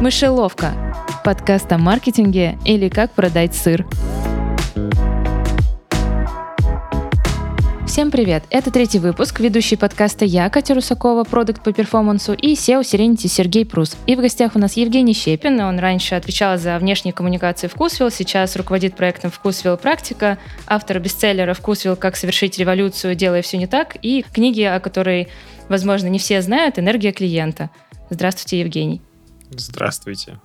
Мышеловка. Подкаст о маркетинге или как продать сыр. Всем привет! Это третий выпуск, ведущий подкаста я, Катя Русакова, продукт по перформансу, и SEO Serenity Сергей Прус. И в гостях у нас Евгений Щепин, он раньше отвечал за внешние коммуникации Вкусвилл, сейчас руководит проектом Вкусвилл Практика, автор бестселлера Вкусвилл «Как совершить революцию, делая все не так» и книги, о которой, возможно, не все знают, «Энергия клиента». Здравствуйте, Евгений. Здравствуйте.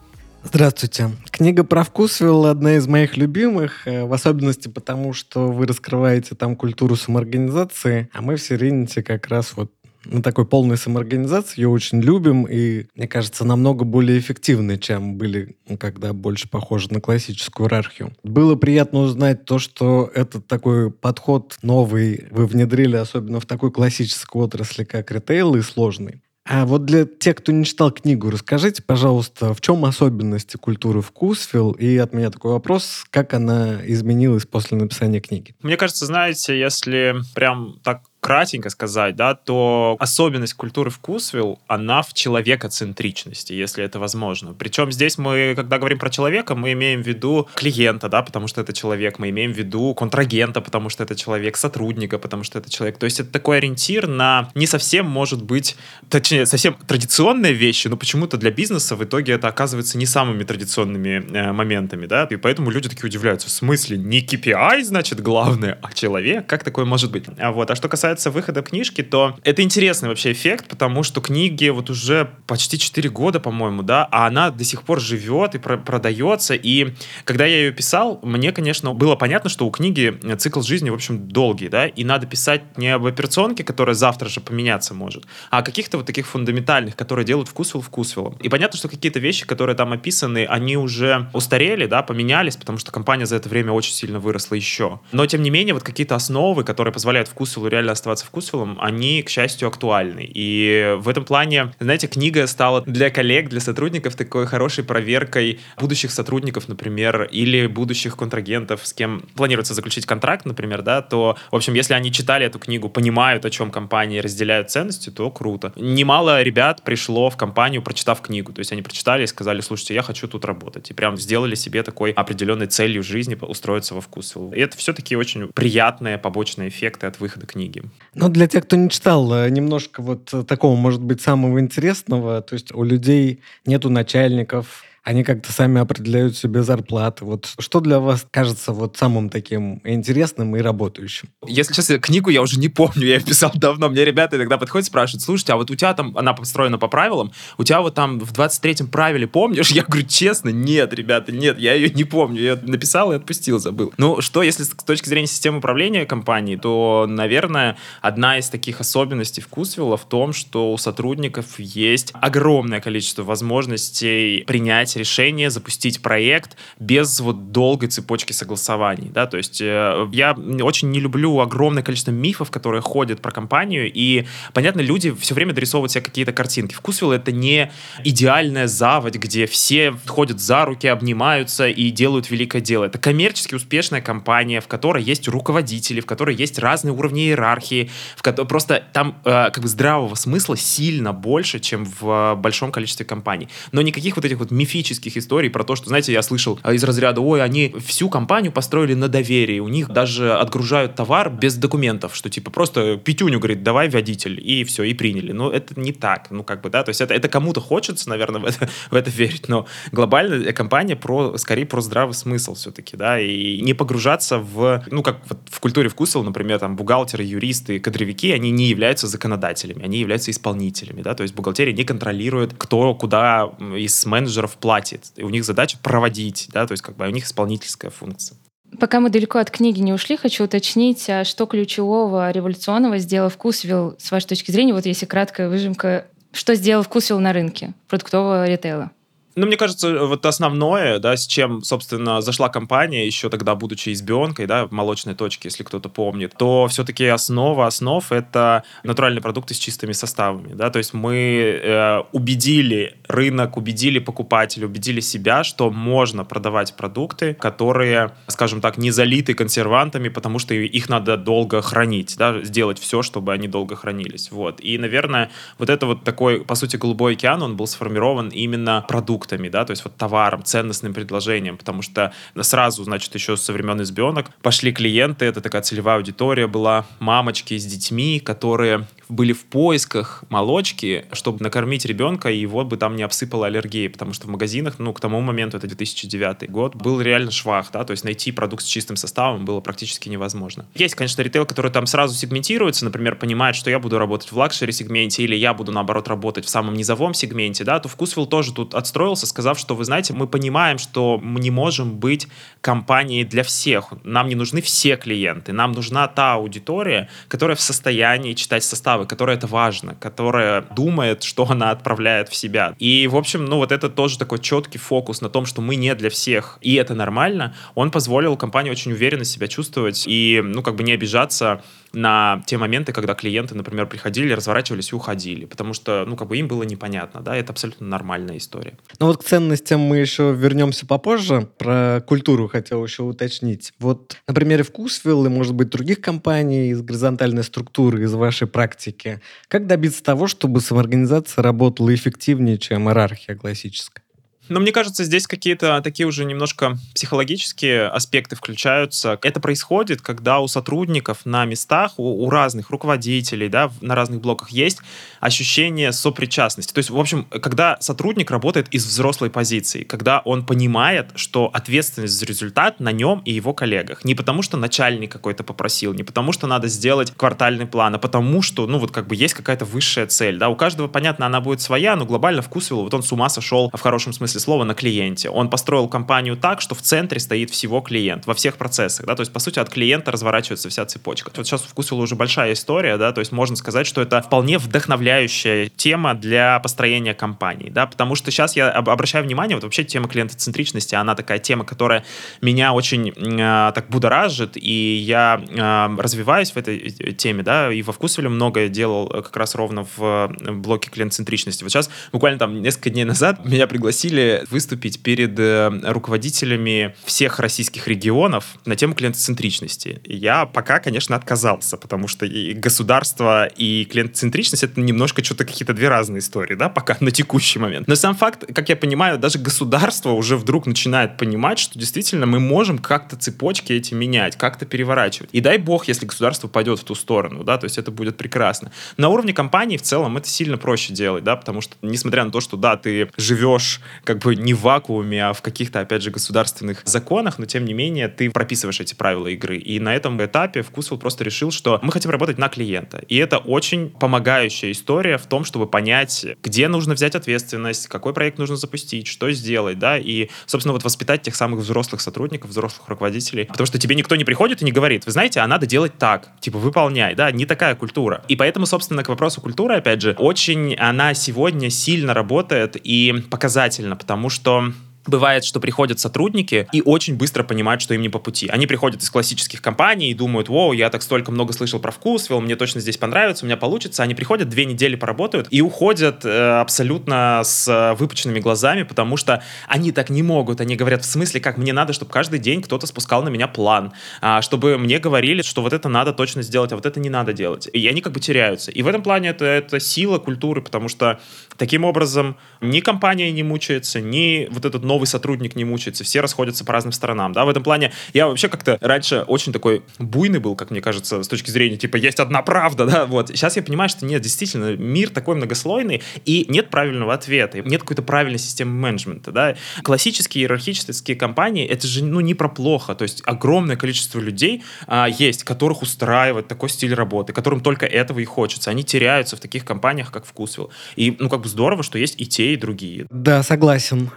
Здравствуйте. Книга про вкусвилл одна из моих любимых, э, в особенности потому, что вы раскрываете там культуру самоорганизации, а мы в Serenity как раз вот на такой полной самоорганизации ее очень любим и, мне кажется, намного более эффективны, чем были, ну, когда больше похожи на классическую иерархию. Было приятно узнать то, что этот такой подход новый вы внедрили, особенно в такой классической отрасли, как ритейл, и сложный. А вот для тех, кто не читал книгу, расскажите, пожалуйста, в чем особенности культуры вкусвилл? И от меня такой вопрос, как она изменилась после написания книги? Мне кажется, знаете, если прям так кратенько сказать, да, то особенность культуры вкусвилл, она в человекоцентричности, если это возможно. Причем здесь мы, когда говорим про человека, мы имеем в виду клиента, да, потому что это человек, мы имеем в виду контрагента, потому что это человек, сотрудника, потому что это человек. То есть это такой ориентир на не совсем может быть, точнее, совсем традиционные вещи, но почему-то для бизнеса в итоге это оказывается не самыми традиционными э, моментами, да, и поэтому люди такие удивляются, в смысле, не KPI, значит, главное, а человек, как такое может быть? А вот, а что касается касается выхода книжки, то это интересный вообще эффект, потому что книги вот уже почти 4 года, по-моему, да, а она до сих пор живет и про продается. И когда я ее писал, мне, конечно, было понятно, что у книги цикл жизни, в общем, долгий, да, и надо писать не об операционке, которая завтра же поменяться может, а о каких-то вот таких фундаментальных, которые делают вкусвилл вкусвиллом. И понятно, что какие-то вещи, которые там описаны, они уже устарели, да, поменялись, потому что компания за это время очень сильно выросла еще. Но, тем не менее, вот какие-то основы, которые позволяют вкусвиллу реально оставаться вкусвиллом, они, к счастью, актуальны. И в этом плане, знаете, книга стала для коллег, для сотрудников такой хорошей проверкой будущих сотрудников, например, или будущих контрагентов, с кем планируется заключить контракт, например, да, то, в общем, если они читали эту книгу, понимают, о чем компании, разделяют ценности, то круто. Немало ребят пришло в компанию, прочитав книгу. То есть они прочитали и сказали, слушайте, я хочу тут работать. И прям сделали себе такой определенной целью жизни устроиться во вкусвилл. И это все-таки очень приятные побочные эффекты от выхода книги. Ну, для тех, кто не читал, э, немножко вот такого, может быть, самого интересного. То есть у людей нету начальников, они как-то сами определяют себе зарплаты. Вот что для вас кажется вот самым таким интересным и работающим? Если честно, книгу я уже не помню, я ее писал давно. Мне ребята иногда подходят, спрашивают, слушайте, а вот у тебя там, она построена по правилам, у тебя вот там в 23-м правиле помнишь? Я говорю, честно, нет, ребята, нет, я ее не помню. Я написал и отпустил, забыл. Ну, что, если с точки зрения системы управления компании, то, наверное, одна из таких особенностей вкусвилла в том, что у сотрудников есть огромное количество возможностей принять принять решение, запустить проект без вот долгой цепочки согласований, да, то есть э, я очень не люблю огромное количество мифов, которые ходят про компанию, и, понятно, люди все время дорисовывают себе какие-то картинки. Вкусвилл — это не идеальная заводь, где все ходят за руки, обнимаются и делают великое дело. Это коммерчески успешная компания, в которой есть руководители, в которой есть разные уровни иерархии, в которой просто там э, как бы здравого смысла сильно больше, чем в большом количестве компаний. Но никаких вот этих вот мифических мифических историй про то, что, знаете, я слышал а, из разряда, ой, они всю компанию построили на доверии, у них даже отгружают товар без документов, что типа просто Петюню говорит, давай водитель, и все, и приняли. Но это не так, ну как бы, да, то есть это, это кому-то хочется, наверное, в это, в это верить, но глобально компания про, скорее про здравый смысл все-таки, да, и не погружаться в, ну как вот в культуре вкуса, например, там бухгалтеры, юристы, кадровики, они не являются законодателями, они являются исполнителями, да, то есть бухгалтерия не контролирует, кто куда из менеджеров платит платит. И у них задача проводить, да, то есть как бы у них исполнительская функция. Пока мы далеко от книги не ушли, хочу уточнить, а что ключевого, революционного сделал Вкусвилл с вашей точки зрения? Вот если краткая выжимка, что сделал Вкусвилл на рынке продуктового ритейла? Ну, мне кажется, вот основное, да, с чем, собственно, зашла компания, еще тогда, будучи избенкой, да, в молочной точке, если кто-то помнит, то все-таки основа основ — это натуральные продукты с чистыми составами, да, то есть мы э, убедили рынок, убедили покупателя, убедили себя, что можно продавать продукты, которые, скажем так, не залиты консервантами, потому что их надо долго хранить, да, сделать все, чтобы они долго хранились, вот. И, наверное, вот это вот такой, по сути, голубой океан, он был сформирован именно продуктом продуктами, да, то есть вот товаром, ценностным предложением, потому что сразу, значит, еще со времен избенок пошли клиенты, это такая целевая аудитория была, мамочки с детьми, которые были в поисках молочки, чтобы накормить ребенка, и вот бы там не обсыпала аллергией, потому что в магазинах, ну, к тому моменту, это 2009 год, был реально швах, да, то есть найти продукт с чистым составом было практически невозможно. Есть, конечно, ритейл, который там сразу сегментируется, например, понимает, что я буду работать в luxury сегменте или я буду, наоборот, работать в самом низовом сегменте, да, то Вкусвилл тоже тут отстроился, сказав, что, вы знаете, мы понимаем, что мы не можем быть компанией для всех. Нам не нужны все клиенты, нам нужна та аудитория, которая в состоянии читать составы, которая это важно, которая думает, что она отправляет в себя. И, в общем, ну вот это тоже такой четкий фокус на том, что мы не для всех, и это нормально, он позволил компании очень уверенно себя чувствовать и, ну, как бы не обижаться на те моменты, когда клиенты, например, приходили, разворачивались и уходили, потому что, ну, как бы им было непонятно, да, это абсолютно нормальная история. Ну вот к ценностям мы еще вернемся попозже. Про культуру хотел еще уточнить. Вот на примере Вкусвилл и, может быть, других компаний из горизонтальной структуры, из вашей практики, как добиться того, чтобы самоорганизация работала эффективнее, чем иерархия классическая? Но мне кажется, здесь какие-то такие уже немножко психологические аспекты включаются. Это происходит, когда у сотрудников на местах, у, у разных руководителей, да, на разных блоках есть ощущение сопричастности. То есть, в общем, когда сотрудник работает из взрослой позиции, когда он понимает, что ответственность за результат на нем и его коллегах. Не потому, что начальник какой-то попросил, не потому, что надо сделать квартальный план, а потому, что, ну, вот как бы есть какая-то высшая цель, да, у каждого, понятно, она будет своя, но глобально вкусвилл, вот он с ума сошел в хорошем смысле слова на клиенте. Он построил компанию так, что в центре стоит всего клиент во всех процессах, да, то есть, по сути, от клиента разворачивается вся цепочка. Вот сейчас у Вкусвилла уже большая история, да, то есть можно сказать, что это вполне вдохновляющая тема для построения компании, да, потому что сейчас я обращаю внимание, вот вообще тема клиентоцентричности, она такая тема, которая меня очень э, так будоражит, и я э, развиваюсь в этой теме, да, и во Вкусвилле многое делал как раз ровно в блоке клиентоцентричности. Вот сейчас, буквально там несколько дней назад, меня пригласили выступить перед э, руководителями всех российских регионов на тему клиентоцентричности. Я пока, конечно, отказался, потому что и государство, и клиентоцентричность — это немножко что-то какие-то две разные истории, да, пока на текущий момент. Но сам факт, как я понимаю, даже государство уже вдруг начинает понимать, что действительно мы можем как-то цепочки эти менять, как-то переворачивать. И дай бог, если государство пойдет в ту сторону, да, то есть это будет прекрасно. На уровне компании в целом это сильно проще делать, да, потому что, несмотря на то, что, да, ты живешь как бы не в вакууме, а в каких-то, опять же, государственных законах, но тем не менее ты прописываешь эти правила игры. И на этом этапе Вкусвилл просто решил, что мы хотим работать на клиента. И это очень помогающая история в том, чтобы понять, где нужно взять ответственность, какой проект нужно запустить, что сделать, да, и, собственно, вот воспитать тех самых взрослых сотрудников, взрослых руководителей. Потому что тебе никто не приходит и не говорит, вы знаете, а надо делать так, типа, выполняй, да, не такая культура. И поэтому, собственно, к вопросу культуры, опять же, очень она сегодня сильно работает и показательно, потому что Бывает, что приходят сотрудники и очень быстро понимают, что им не по пути. Они приходят из классических компаний и думают, вау, я так столько много слышал про вкусвилл, мне точно здесь понравится, у меня получится. Они приходят, две недели поработают и уходят э, абсолютно с выпученными глазами, потому что они так не могут. Они говорят, в смысле, как мне надо, чтобы каждый день кто-то спускал на меня план, а, чтобы мне говорили, что вот это надо точно сделать, а вот это не надо делать. И они как бы теряются. И в этом плане это, это сила культуры, потому что таким образом ни компания не мучается, ни вот этот новый сотрудник не мучается, все расходятся по разным сторонам, да, в этом плане я вообще как-то раньше очень такой буйный был, как мне кажется, с точки зрения, типа, есть одна правда, да, вот. Сейчас я понимаю, что нет, действительно, мир такой многослойный, и нет правильного ответа, нет какой-то правильной системы менеджмента, да. Классические иерархические компании, это же, ну, не про плохо, то есть огромное количество людей а, есть, которых устраивает такой стиль работы, которым только этого и хочется, они теряются в таких компаниях, как Вкусвилл. И, ну, как бы здорово, что есть и те, и другие. Да, согласен.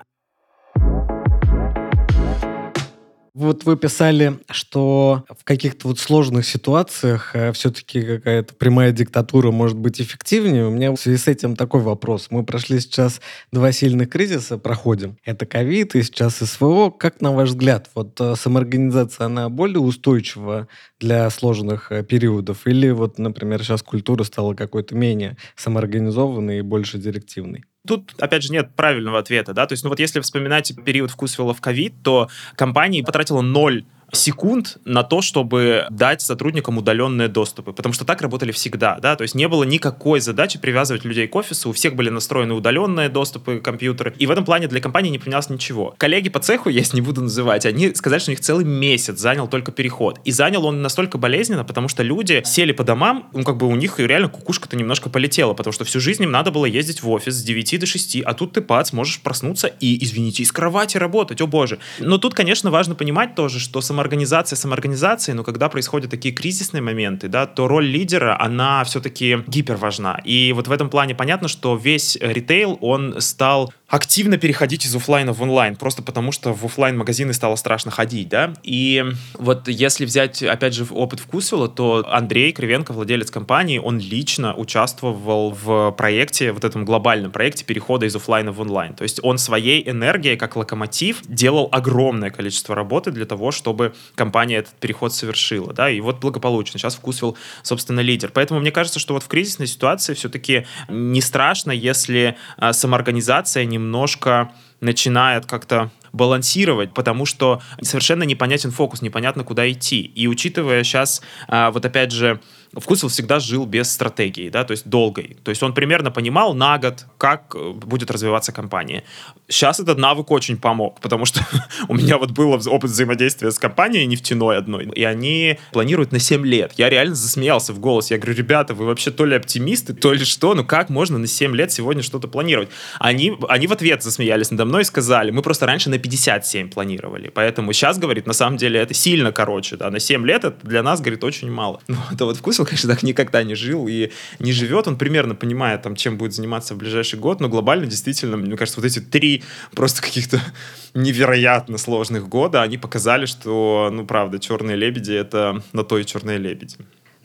Вот вы писали, что в каких-то вот сложных ситуациях э, все-таки какая-то прямая диктатура может быть эффективнее. У меня в связи с этим такой вопрос. Мы прошли сейчас два сильных кризиса, проходим. Это ковид и сейчас СВО. Как, на ваш взгляд, вот э, самоорганизация, она более устойчива для сложных э, периодов? Или вот, например, сейчас культура стала какой-то менее самоорганизованной и больше директивной? Тут, опять же, нет правильного ответа, да, то есть, ну вот если вспоминать период вкусвилла в ковид, то компания потратила ноль секунд на то, чтобы дать сотрудникам удаленные доступы, потому что так работали всегда, да, то есть не было никакой задачи привязывать людей к офису, у всех были настроены удаленные доступы компьютеры, и в этом плане для компании не поменялось ничего. Коллеги по цеху, я не буду называть, они сказали, что у них целый месяц занял только переход, и занял он настолько болезненно, потому что люди сели по домам, ну, как бы у них реально кукушка-то немножко полетела, потому что всю жизнь им надо было ездить в офис с 9 до 6, а тут ты, пац, можешь проснуться и, извините, из кровати работать, о боже. Но тут, конечно, важно понимать тоже, что самоорганизация самоорганизацией, но когда происходят такие кризисные моменты, да, то роль лидера, она все-таки гипер важна. И вот в этом плане понятно, что весь ритейл, он стал активно переходить из офлайна в онлайн, просто потому что в офлайн магазины стало страшно ходить, да. И вот если взять, опять же, опыт Вкусвилла, то Андрей Кривенко, владелец компании, он лично участвовал в проекте, вот этом глобальном проекте перехода из офлайна в онлайн. То есть он своей энергией, как локомотив, делал огромное количество работы для того, чтобы компания этот переход совершила, да, и вот благополучно. Сейчас Вкусвилл, собственно, лидер. Поэтому мне кажется, что вот в кризисной ситуации все-таки не страшно, если а, самоорганизация не немножко начинает как-то балансировать, потому что совершенно непонятен фокус, непонятно, куда идти. И учитывая сейчас, а, вот опять же, Вкусвилл всегда жил без стратегии, да, то есть долгой. То есть он примерно понимал на год, как э, будет развиваться компания. Сейчас этот навык очень помог, потому что у меня вот был опыт взаимодействия с компанией нефтяной одной, и они планируют на 7 лет. Я реально засмеялся в голос. Я говорю, ребята, вы вообще то ли оптимисты, то ли что, ну как можно на 7 лет сегодня что-то планировать? Они, они в ответ засмеялись надо мной и сказали, мы просто раньше на 57 планировали, поэтому сейчас, говорит, на самом деле это сильно короче, да, на 7 лет это для нас, говорит, очень мало. Ну, это вот вкус Кирилл, конечно, так никогда не жил и не живет. Он примерно понимает, там, чем будет заниматься в ближайший год, но глобально действительно, мне кажется, вот эти три просто каких-то невероятно сложных года, они показали, что, ну, правда, «Черные лебеди» — это на то и «Черные лебеди».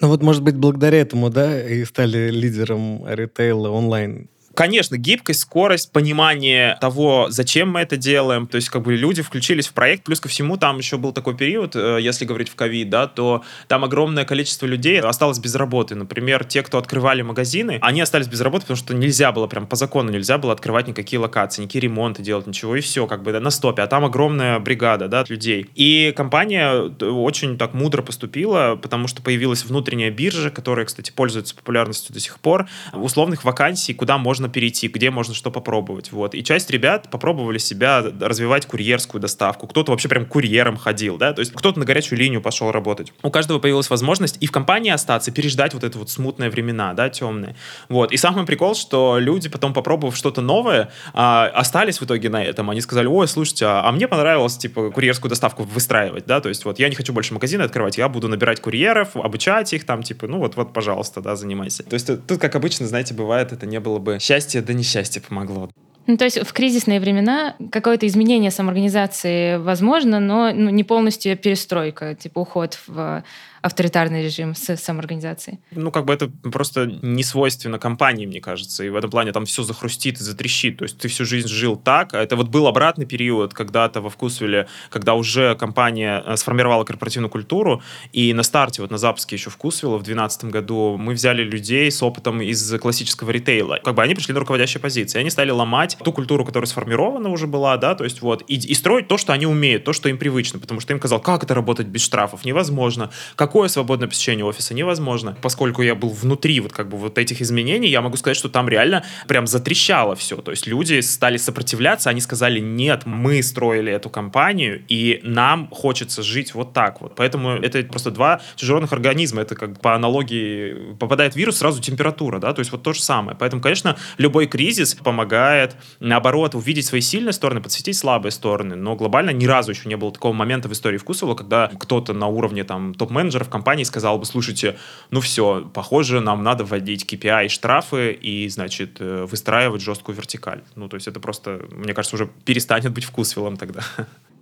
Ну вот, может быть, благодаря этому, да, и стали лидером ритейла онлайн. Конечно, гибкость, скорость, понимание того, зачем мы это делаем. То есть, как бы люди включились в проект. Плюс ко всему, там еще был такой период, э, если говорить в ковид, да, то там огромное количество людей осталось без работы. Например, те, кто открывали магазины, они остались без работы, потому что нельзя было, прям по закону нельзя было открывать никакие локации, никакие ремонты делать, ничего, и все, как бы да, на стопе. А там огромная бригада, да, людей. И компания э, очень так мудро поступила, потому что появилась внутренняя биржа, которая, кстати, пользуется популярностью до сих пор, условных вакансий, куда можно перейти, где можно что попробовать. Вот. И часть ребят попробовали себя развивать курьерскую доставку. Кто-то вообще прям курьером ходил, да, то есть кто-то на горячую линию пошел работать. У каждого появилась возможность и в компании остаться, переждать вот это вот смутные времена, да, темные. Вот. И самый прикол, что люди потом, попробовав что-то новое, а, остались в итоге на этом. Они сказали, ой, слушайте, а, а мне понравилось, типа, курьерскую доставку выстраивать, да, то есть вот я не хочу больше магазины открывать, я буду набирать курьеров, обучать их там, типа, ну вот, вот, пожалуйста, да, занимайся. То есть тут, как обычно, знаете, бывает, это не было бы счастье да несчастье помогло. Ну, то есть в кризисные времена какое-то изменение самоорганизации возможно, но ну, не полностью перестройка, типа уход в авторитарный режим с самоорганизацией. Ну, как бы это просто не свойственно компании, мне кажется, и в этом плане там все захрустит и затрещит. То есть ты всю жизнь жил так, а это вот был обратный период когда-то во Вкусвилле, когда уже компания э, сформировала корпоративную культуру, и на старте, вот на запуске еще Вкусвилла в 2012 году мы взяли людей с опытом из классического ритейла. Как бы они пришли на руководящие позиции, они стали ломать ту культуру, которая сформирована уже была, да, то есть вот, и, и строить то, что они умеют, то, что им привычно, потому что им казалось, как это работать без штрафов, невозможно, как Какое свободное посещение офиса? Невозможно. Поскольку я был внутри вот как бы вот этих изменений, я могу сказать, что там реально прям затрещало все. То есть люди стали сопротивляться, они сказали, нет, мы строили эту компанию, и нам хочется жить вот так вот. Поэтому это просто два чужеродных организма. Это как по аналогии попадает вирус, сразу температура, да, то есть вот то же самое. Поэтому, конечно, любой кризис помогает, наоборот, увидеть свои сильные стороны, подсветить слабые стороны. Но глобально ни разу еще не было такого момента в истории Вкусова, когда кто-то на уровне там топ-менеджера менеджеров компании сказал бы, слушайте, ну все, похоже, нам надо вводить KPI и штрафы и, значит, э, выстраивать жесткую вертикаль. Ну, то есть это просто, мне кажется, уже перестанет быть вкусвиллом тогда.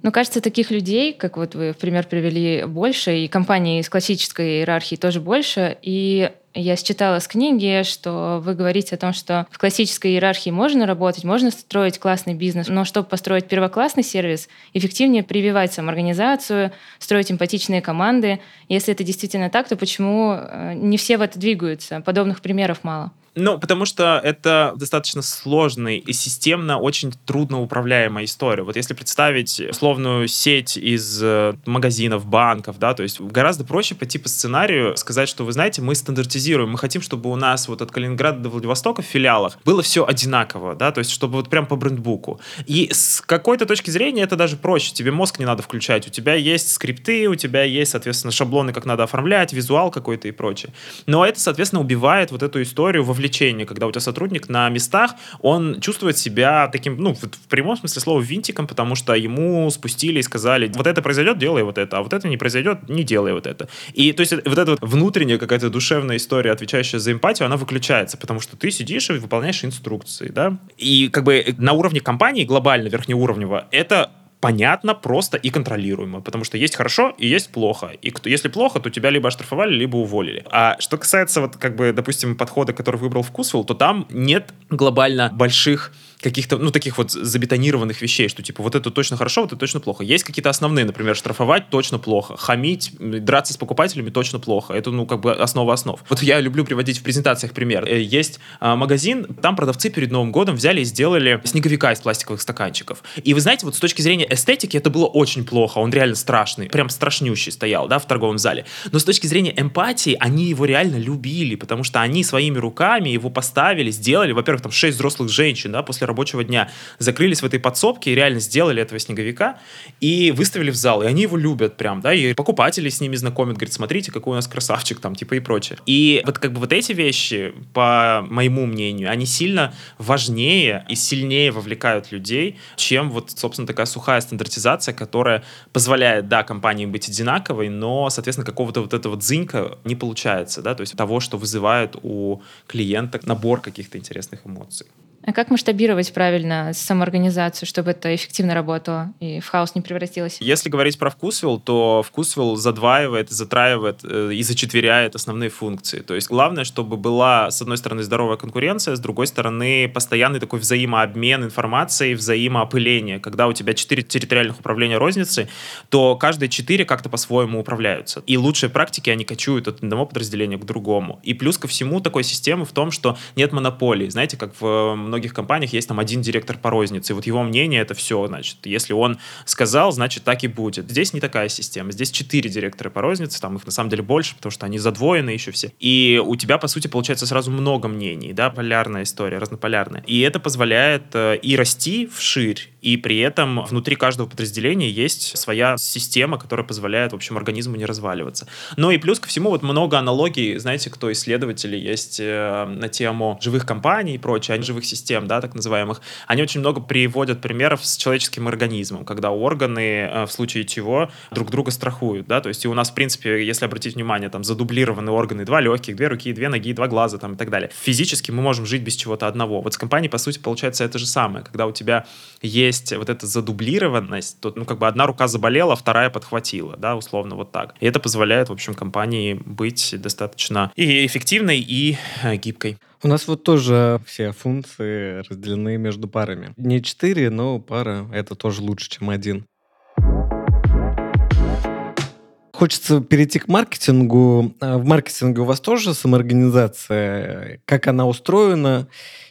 Ну, кажется, таких людей, как вот вы в пример привели, больше, и компании из классической иерархии тоже больше, и я считала с книги, что вы говорите о том, что в классической иерархии можно работать, можно строить классный бизнес, но чтобы построить первоклассный сервис, эффективнее прививать самоорганизацию, строить эмпатичные команды. Если это действительно так, то почему э, не все в это двигаются? Подобных примеров мало. Ну, потому что это достаточно сложный и системно очень трудно управляемая история. Вот если представить условную сеть из э, магазинов, банков, да, то есть гораздо проще пойти по сценарию, сказать, что, вы знаете, мы стандартизируем, мы хотим, чтобы у нас вот от Калининграда до Владивостока в филиалах было все одинаково, да, то есть чтобы вот прям по брендбуку. И с какой-то точки зрения это даже проще, тебе мозг не надо включать, у тебя есть скрипты, у тебя есть, соответственно, шаблоны, как надо оформлять, визуал какой-то и прочее. Но это, соответственно, убивает вот эту историю вовлечения, когда у тебя сотрудник на местах, он чувствует себя таким, ну, в прямом смысле слова, винтиком, потому что ему спустили и сказали, вот это произойдет, делай вот это, а вот это не произойдет, не делай вот это. И то есть вот эта вот внутренняя какая-то душевная история, отвечающая за эмпатию, она выключается, потому что ты сидишь и выполняешь инструкции, да. И как бы на уровне компании глобально, верхнеуровнево, это понятно, просто и контролируемо, потому что есть хорошо и есть плохо. И кто, если плохо, то тебя либо оштрафовали, либо уволили. А что касается, вот, как бы, допустим, подхода, который выбрал Вкусвилл, то там нет глобально больших каких-то, ну, таких вот забетонированных вещей, что, типа, вот это точно хорошо, вот это точно плохо. Есть какие-то основные, например, штрафовать точно плохо, хамить, драться с покупателями точно плохо. Это, ну, как бы основа основ. Вот я люблю приводить в презентациях пример. Э, есть а, магазин, там продавцы перед Новым годом взяли и сделали снеговика из пластиковых стаканчиков. И вы знаете, вот с точки зрения эстетики это было очень плохо, он реально страшный, прям страшнющий стоял, да, в торговом зале. Но с точки зрения эмпатии, они его реально любили, потому что они своими руками его поставили, сделали, во-первых, там шесть взрослых женщин, да, после рабочего дня, закрылись в этой подсобке и реально сделали этого снеговика и выставили в зал. И они его любят прям, да, и покупатели с ними знакомят, говорят, смотрите, какой у нас красавчик там, типа и прочее. И вот как бы вот эти вещи, по моему мнению, они сильно важнее и сильнее вовлекают людей, чем вот, собственно, такая сухая стандартизация, которая позволяет, да, компании быть одинаковой, но, соответственно, какого-то вот этого дзынька не получается, да, то есть того, что вызывает у клиента набор каких-то интересных эмоций. А как масштабировать правильно самоорганизацию, чтобы это эффективно работало и в хаос не превратилось? Если говорить про вкусвилл, то вкусвилл задваивает, затраивает э, и зачетверяет основные функции. То есть главное, чтобы была, с одной стороны, здоровая конкуренция, с другой стороны, постоянный такой взаимообмен информацией, взаимоопыление. Когда у тебя четыре территориальных управления розницы, то каждые четыре как-то по-своему управляются. И лучшие практики, они кочуют от одного подразделения к другому. И плюс ко всему такой системы в том, что нет монополии. Знаете, как в многих компаниях есть там один директор по рознице, и вот его мнение это все, значит, если он сказал, значит, так и будет. Здесь не такая система, здесь четыре директора по рознице, там их на самом деле больше, потому что они задвоены еще все. И у тебя, по сути, получается сразу много мнений, да, полярная история, разнополярная. И это позволяет э, и расти вширь, и при этом внутри каждого подразделения есть своя система, которая позволяет, в общем, организму не разваливаться. Ну и плюс ко всему вот много аналогий, знаете, кто исследователи есть э, на тему живых компаний и прочее, живых систем, да, так называемых. Они очень много приводят примеров с человеческим организмом, когда органы э, в случае чего друг друга страхуют, да, то есть и у нас, в принципе, если обратить внимание, там задублированы органы, два легких, две руки, две ноги, два глаза, там и так далее. Физически мы можем жить без чего-то одного. Вот с компанией, по сути, получается это же самое, когда у тебя есть есть вот эта задублированность, то, ну, как бы одна рука заболела, вторая подхватила, да, условно вот так. И это позволяет, в общем, компании быть достаточно и эффективной, и э, гибкой. У нас вот тоже все функции разделены между парами. Не четыре, но пара — это тоже лучше, чем один. Хочется перейти к маркетингу. А в маркетинге у вас тоже самоорганизация. Как она устроена?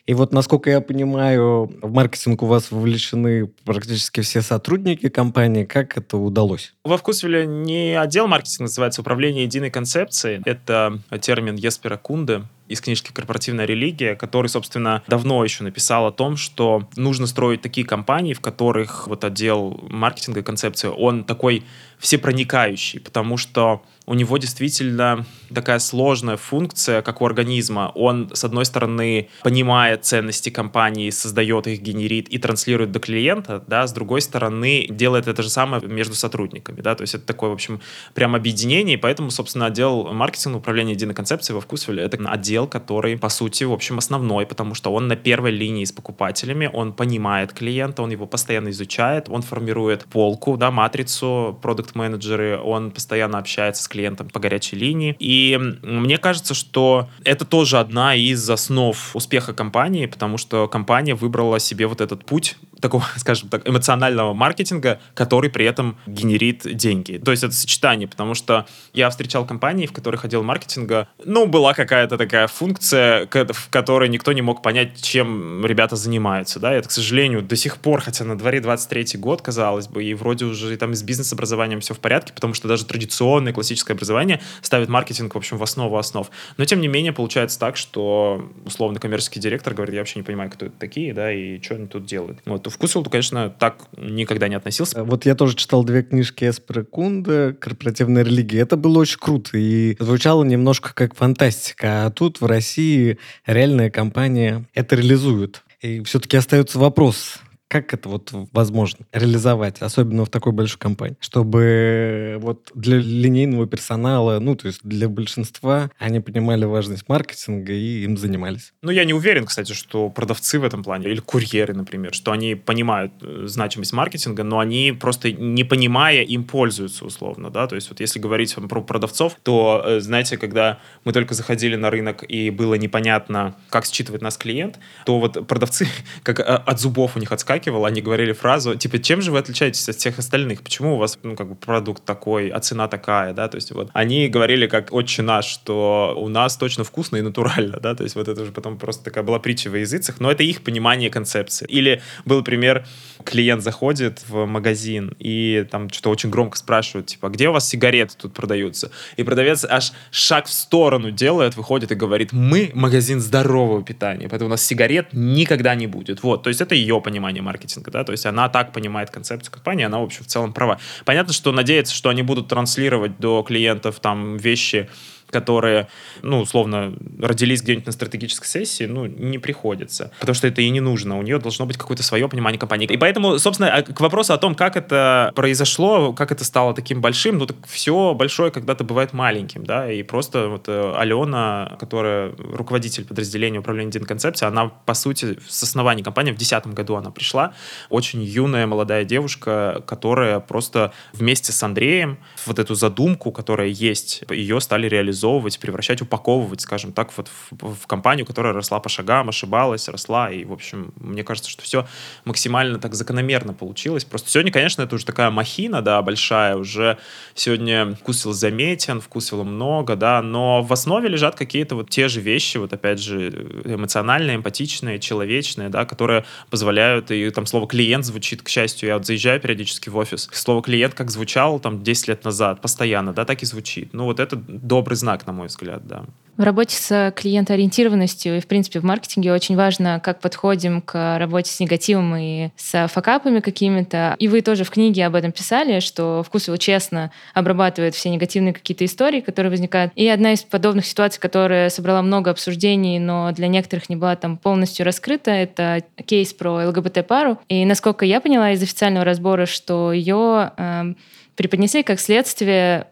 И вот, насколько я понимаю, в маркетинг у вас вовлечены практически все сотрудники компании. Как это удалось? Во Вкусвилле не отдел маркетинга называется «Управление единой концепцией». Это термин Еспера Кунде из книжки «Корпоративная религия», который, собственно, давно еще написал о том, что нужно строить такие компании, в которых вот отдел маркетинга и концепции, он такой всепроникающий, потому что у него действительно такая сложная функция, как у организма. Он, с одной стороны, понимает ценности компании, создает их, генерит и транслирует до клиента, да, с другой стороны, делает это же самое между сотрудниками, да, то есть это такое, в общем, прям объединение, и поэтому, собственно, отдел маркетинга, управления единой концепцией во Вкусвилле — это отдел, который, по сути, в общем, основной, потому что он на первой линии с покупателями, он понимает клиента, он его постоянно изучает, он формирует полку, да, матрицу, продукт-менеджеры, он постоянно общается с клиентом по горячей линии. И мне кажется, что это тоже одна из основ успеха компании, потому что компания выбрала себе вот этот путь такого, скажем так, эмоционального маркетинга, который при этом генерит деньги. То есть это сочетание, потому что я встречал компании, в которых отдел маркетинга, ну, была какая-то такая функция, в которой никто не мог понять, чем ребята занимаются, да, это, к сожалению, до сих пор, хотя на дворе 23 год, казалось бы, и вроде уже там с бизнес-образованием все в порядке, потому что даже традиционное классическое образование ставит маркетинг, в общем, в основу основ. Но, тем не менее, получается так, что условно коммерческий директор говорит, я вообще не понимаю, кто это такие, да, и что они тут делают. Вот, вкусвилл, конечно, так никогда не относился. Вот я тоже читал две книжки Эспера Кунда «Корпоративная религия». Это было очень круто и звучало немножко как фантастика. А тут в России реальная компания это реализует. И все-таки остается вопрос, как это вот возможно реализовать, особенно в такой большой компании, чтобы вот для линейного персонала, ну, то есть для большинства, они понимали важность маркетинга и им занимались? Ну, я не уверен, кстати, что продавцы в этом плане, или курьеры, например, что они понимают э, значимость маркетинга, но они просто не понимая им пользуются условно, да, то есть вот если говорить про продавцов, то, э, знаете, когда мы только заходили на рынок и было непонятно, как считывает нас клиент, то вот продавцы, как э, от зубов у них отскакивали, проскакивал, они говорили фразу, типа, чем же вы отличаетесь от всех остальных? Почему у вас, ну, как бы, продукт такой, а цена такая, да? То есть вот они говорили, как отче наш, что у нас точно вкусно и натурально, да? То есть вот это уже потом просто такая была притча во языцах, но это их понимание концепции. Или был пример, клиент заходит в магазин и там что-то очень громко спрашивают, типа, где у вас сигареты тут продаются? И продавец аж шаг в сторону делает, выходит и говорит, мы магазин здорового питания, поэтому у нас сигарет никогда не будет. Вот, то есть это ее понимание маркетинга, да, то есть она так понимает концепцию компании, она, в общем, в целом права. Понятно, что надеяться, что они будут транслировать до клиентов там вещи, которые, ну, условно, родились где-нибудь на стратегической сессии, ну, не приходится. Потому что это и не нужно. У нее должно быть какое-то свое понимание компании. И поэтому, собственно, а, к вопросу о том, как это произошло, как это стало таким большим, ну, так все большое когда-то бывает маленьким, да, и просто вот э, Алена, которая руководитель подразделения управления концепции, она, по сути, с основания компании в 2010 году она пришла, очень юная молодая девушка, которая просто вместе с Андреем вот эту задумку, которая есть, ее стали реализовывать реализовывать, превращать, упаковывать, скажем так, вот в, в компанию, которая росла по шагам, ошибалась, росла. И, в общем, мне кажется, что все максимально так закономерно получилось. Просто сегодня, конечно, это уже такая махина, да, большая. Уже сегодня вкусил заметен, вкусил много, да, но в основе лежат какие-то вот те же вещи, вот опять же, эмоциональные, эмпатичные, человечные, да, которые позволяют, и там слово клиент звучит, к счастью, я вот заезжаю периодически в офис, слово клиент как звучало там 10 лет назад, постоянно, да, так и звучит. Ну вот это добрый знак, на мой взгляд, да. В работе с клиентоориентированностью и, в принципе, в маркетинге очень важно, как подходим к работе с негативом и с факапами какими-то. И вы тоже в книге об этом писали, что Вкусвилл честно обрабатывает все негативные какие-то истории, которые возникают. И одна из подобных ситуаций, которая собрала много обсуждений, но для некоторых не была там полностью раскрыта, это кейс про ЛГБТ-пару. И, насколько я поняла из официального разбора, что ее э, эм, преподнесли как следствие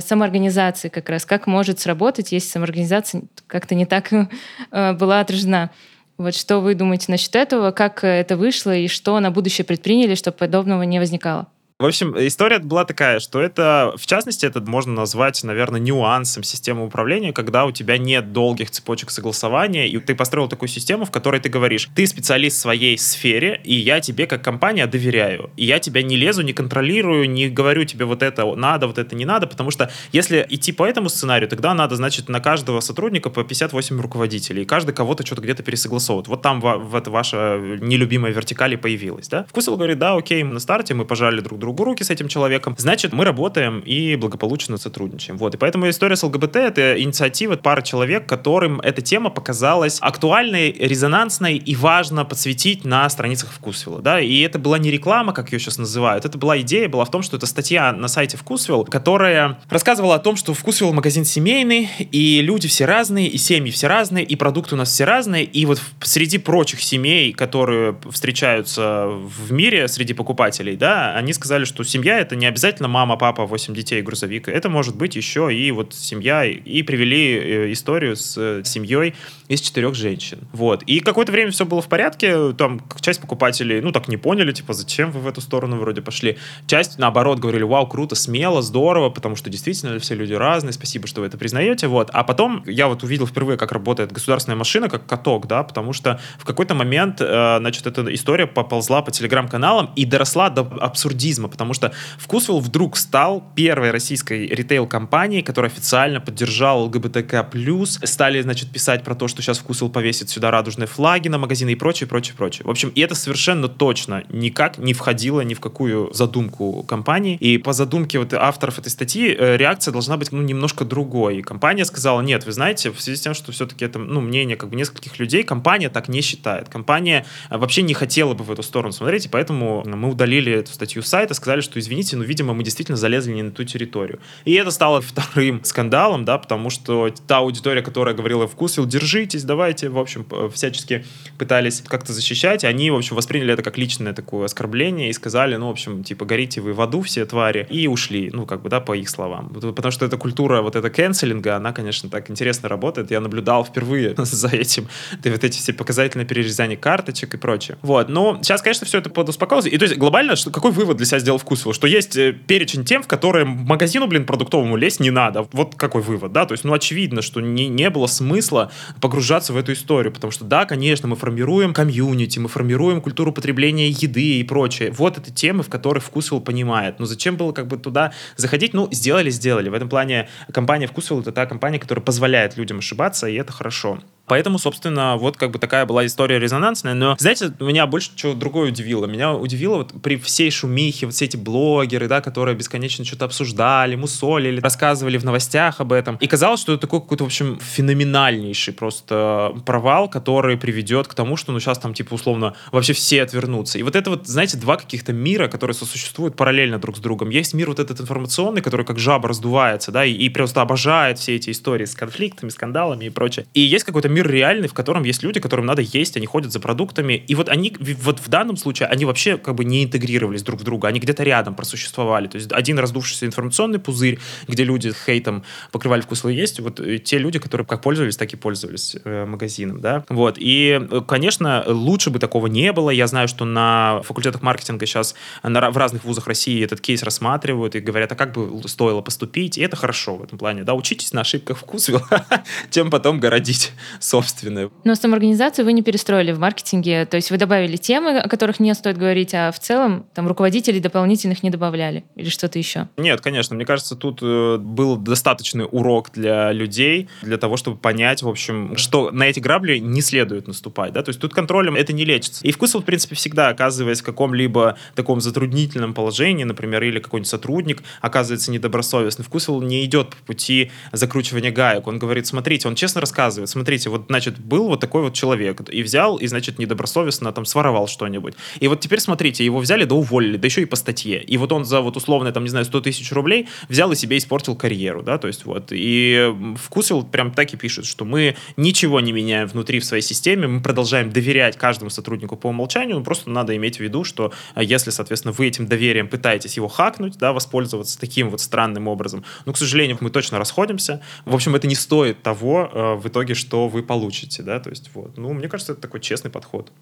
самоорганизации как раз, как может сработать, если самоорганизация как-то не так э, была отражена. Вот что вы думаете насчет этого, как это вышло и что на будущее предприняли, чтобы подобного не возникало? В общем, история была такая, что это, в частности, это можно назвать, наверное, нюансом системы управления, когда у тебя нет долгих цепочек согласования, и ты построил такую систему, в которой ты говоришь, ты специалист в своей сфере, и я тебе как компания доверяю. И я тебя не лезу, не контролирую, не говорю тебе вот это надо, вот это не надо, потому что если идти по этому сценарию, тогда надо, значит, на каждого сотрудника по 58 руководителей, и каждый кого-то что-то где-то пересогласовывает. Вот там в, это ваша нелюбимая вертикаль появилась, да? Вкусил говорит, да, окей, на старте мы пожали друг другу руки с этим человеком, значит, мы работаем и благополучно сотрудничаем. Вот. И поэтому история с ЛГБТ — это инициатива пары человек, которым эта тема показалась актуальной, резонансной и важно подсветить на страницах Вкусвилла. Да? И это была не реклама, как ее сейчас называют, это была идея, была в том, что это статья на сайте Вкусвилл, которая рассказывала о том, что Вкусвилл магазин семейный, и люди все разные, и семьи все разные, и продукты у нас все разные, и вот среди прочих семей, которые встречаются в мире среди покупателей, да, они сказали, сказали, что семья это не обязательно мама, папа, 8 детей, грузовик. Это может быть еще и вот семья. И привели э, историю с семьей из четырех женщин. Вот. И какое-то время все было в порядке. Там часть покупателей, ну, так не поняли, типа, зачем вы в эту сторону вроде пошли. Часть, наоборот, говорили, вау, круто, смело, здорово, потому что действительно все люди разные, спасибо, что вы это признаете. Вот. А потом я вот увидел впервые, как работает государственная машина, как каток, да, потому что в какой-то момент, э, значит, эта история поползла по телеграм-каналам и доросла до абсурдизма, потому что Вкусвилл вдруг стал первой российской ритейл-компанией, которая официально поддержала ЛГБТК+, стали, значит, писать про то, что сейчас Вкусвилл повесит сюда радужные флаги на магазины и прочее, прочее, прочее. В общем, и это совершенно точно никак не входило ни в какую задумку компании. И по задумке вот авторов этой статьи э, реакция должна быть, ну, немножко другой. И компания сказала, нет, вы знаете, в связи с тем, что все-таки это, ну, мнение как бы нескольких людей, компания так не считает. Компания э, вообще не хотела бы в эту сторону смотреть, и поэтому мы удалили эту статью с сайта, сказали, что, извините, но, видимо, мы действительно залезли не на ту территорию. И это стало вторым скандалом, да, потому что та аудитория, которая говорила вкусил, держитесь, давайте, в общем, всячески пытались как-то защищать, они, в общем, восприняли это как личное такое оскорбление и сказали, ну, в общем, типа, горите вы в аду все твари, и ушли, ну, как бы, да, по их словам. Потому что эта культура вот эта кэнселинга, она, конечно, так интересно работает. Я наблюдал впервые за этим, да, вот эти все показательные перерезания карточек и прочее. Вот, но сейчас, конечно, все это подуспокоилось. И то есть глобально, что, какой вывод для себя сделал Вкусвилл? Что есть э, перечень тем, в которые магазину, блин, продуктовому лезть не надо. Вот какой вывод, да? То есть, ну, очевидно, что не, не было смысла погружаться в эту историю, потому что, да, конечно, мы формируем комьюнити, мы формируем культуру потребления еды и прочее. Вот это темы, в которых Вкусвилл понимает. Но зачем было как бы туда заходить? Ну, сделали, сделали. В этом плане компания Вкусвилл это та компания, которая позволяет людям ошибаться, и это хорошо. Поэтому, собственно, вот как бы такая была история резонансная. Но, знаете, меня больше чего другое удивило. Меня удивило вот при всей шумихе, вот все эти блогеры, да, которые бесконечно что-то обсуждали, мусолили, рассказывали в новостях об этом. И казалось, что это такой какой-то, в общем, феноменальнейший просто провал, который приведет к тому, что, ну, сейчас там, типа, условно, вообще все отвернутся. И вот это вот, знаете, два каких-то мира, которые сосуществуют параллельно друг с другом. Есть мир вот этот информационный, который как жаба раздувается, да, и, и просто обожает все эти истории с конфликтами, скандалами и прочее. И есть какой-то мир реальный, в котором есть люди, которым надо есть, они ходят за продуктами, и вот они, вот в данном случае, они вообще как бы не интегрировались друг в друга, они где-то рядом просуществовали, то есть один раздувшийся информационный пузырь, где люди хейтом покрывали вкус есть, вот э, те люди, которые как пользовались, так и пользовались э, магазином, да, вот, и, э, конечно, лучше бы такого не было, я знаю, что на факультетах маркетинга сейчас на, в разных вузах России этот кейс рассматривают и говорят, а как бы стоило поступить, и это хорошо в этом плане, да, учитесь на ошибках вкусвилла, тем потом городить собственное. Но самоорганизацию вы не перестроили в маркетинге, то есть вы добавили темы, о которых не стоит говорить, а в целом там руководителей дополнительных не добавляли или что-то еще? Нет, конечно. Мне кажется, тут э, был достаточный урок для людей, для того, чтобы понять, в общем, что на эти грабли не следует наступать. Да? То есть тут контролем это не лечится. И вкус, в принципе, всегда оказываясь в каком-либо таком затруднительном положении, например, или какой-нибудь сотрудник оказывается недобросовестный, вкус не идет по пути закручивания гаек. Он говорит, смотрите, он честно рассказывает, смотрите, вот, значит, был вот такой вот человек, и взял, и, значит, недобросовестно там своровал что-нибудь. И вот теперь, смотрите, его взяли, да уволили, да еще и по статье. И вот он за вот условно, там, не знаю, 100 тысяч рублей взял и себе испортил карьеру, да, то есть вот. И Вкусвилл прям так и пишет, что мы ничего не меняем внутри в своей системе, мы продолжаем доверять каждому сотруднику по умолчанию, но просто надо иметь в виду, что а, если, соответственно, вы этим доверием пытаетесь его хакнуть, да, воспользоваться таким вот странным образом, ну, к сожалению, мы точно расходимся. В общем, это не стоит того э, в итоге, что вы получите, да, то есть вот. Ну, мне кажется, это такой честный подход.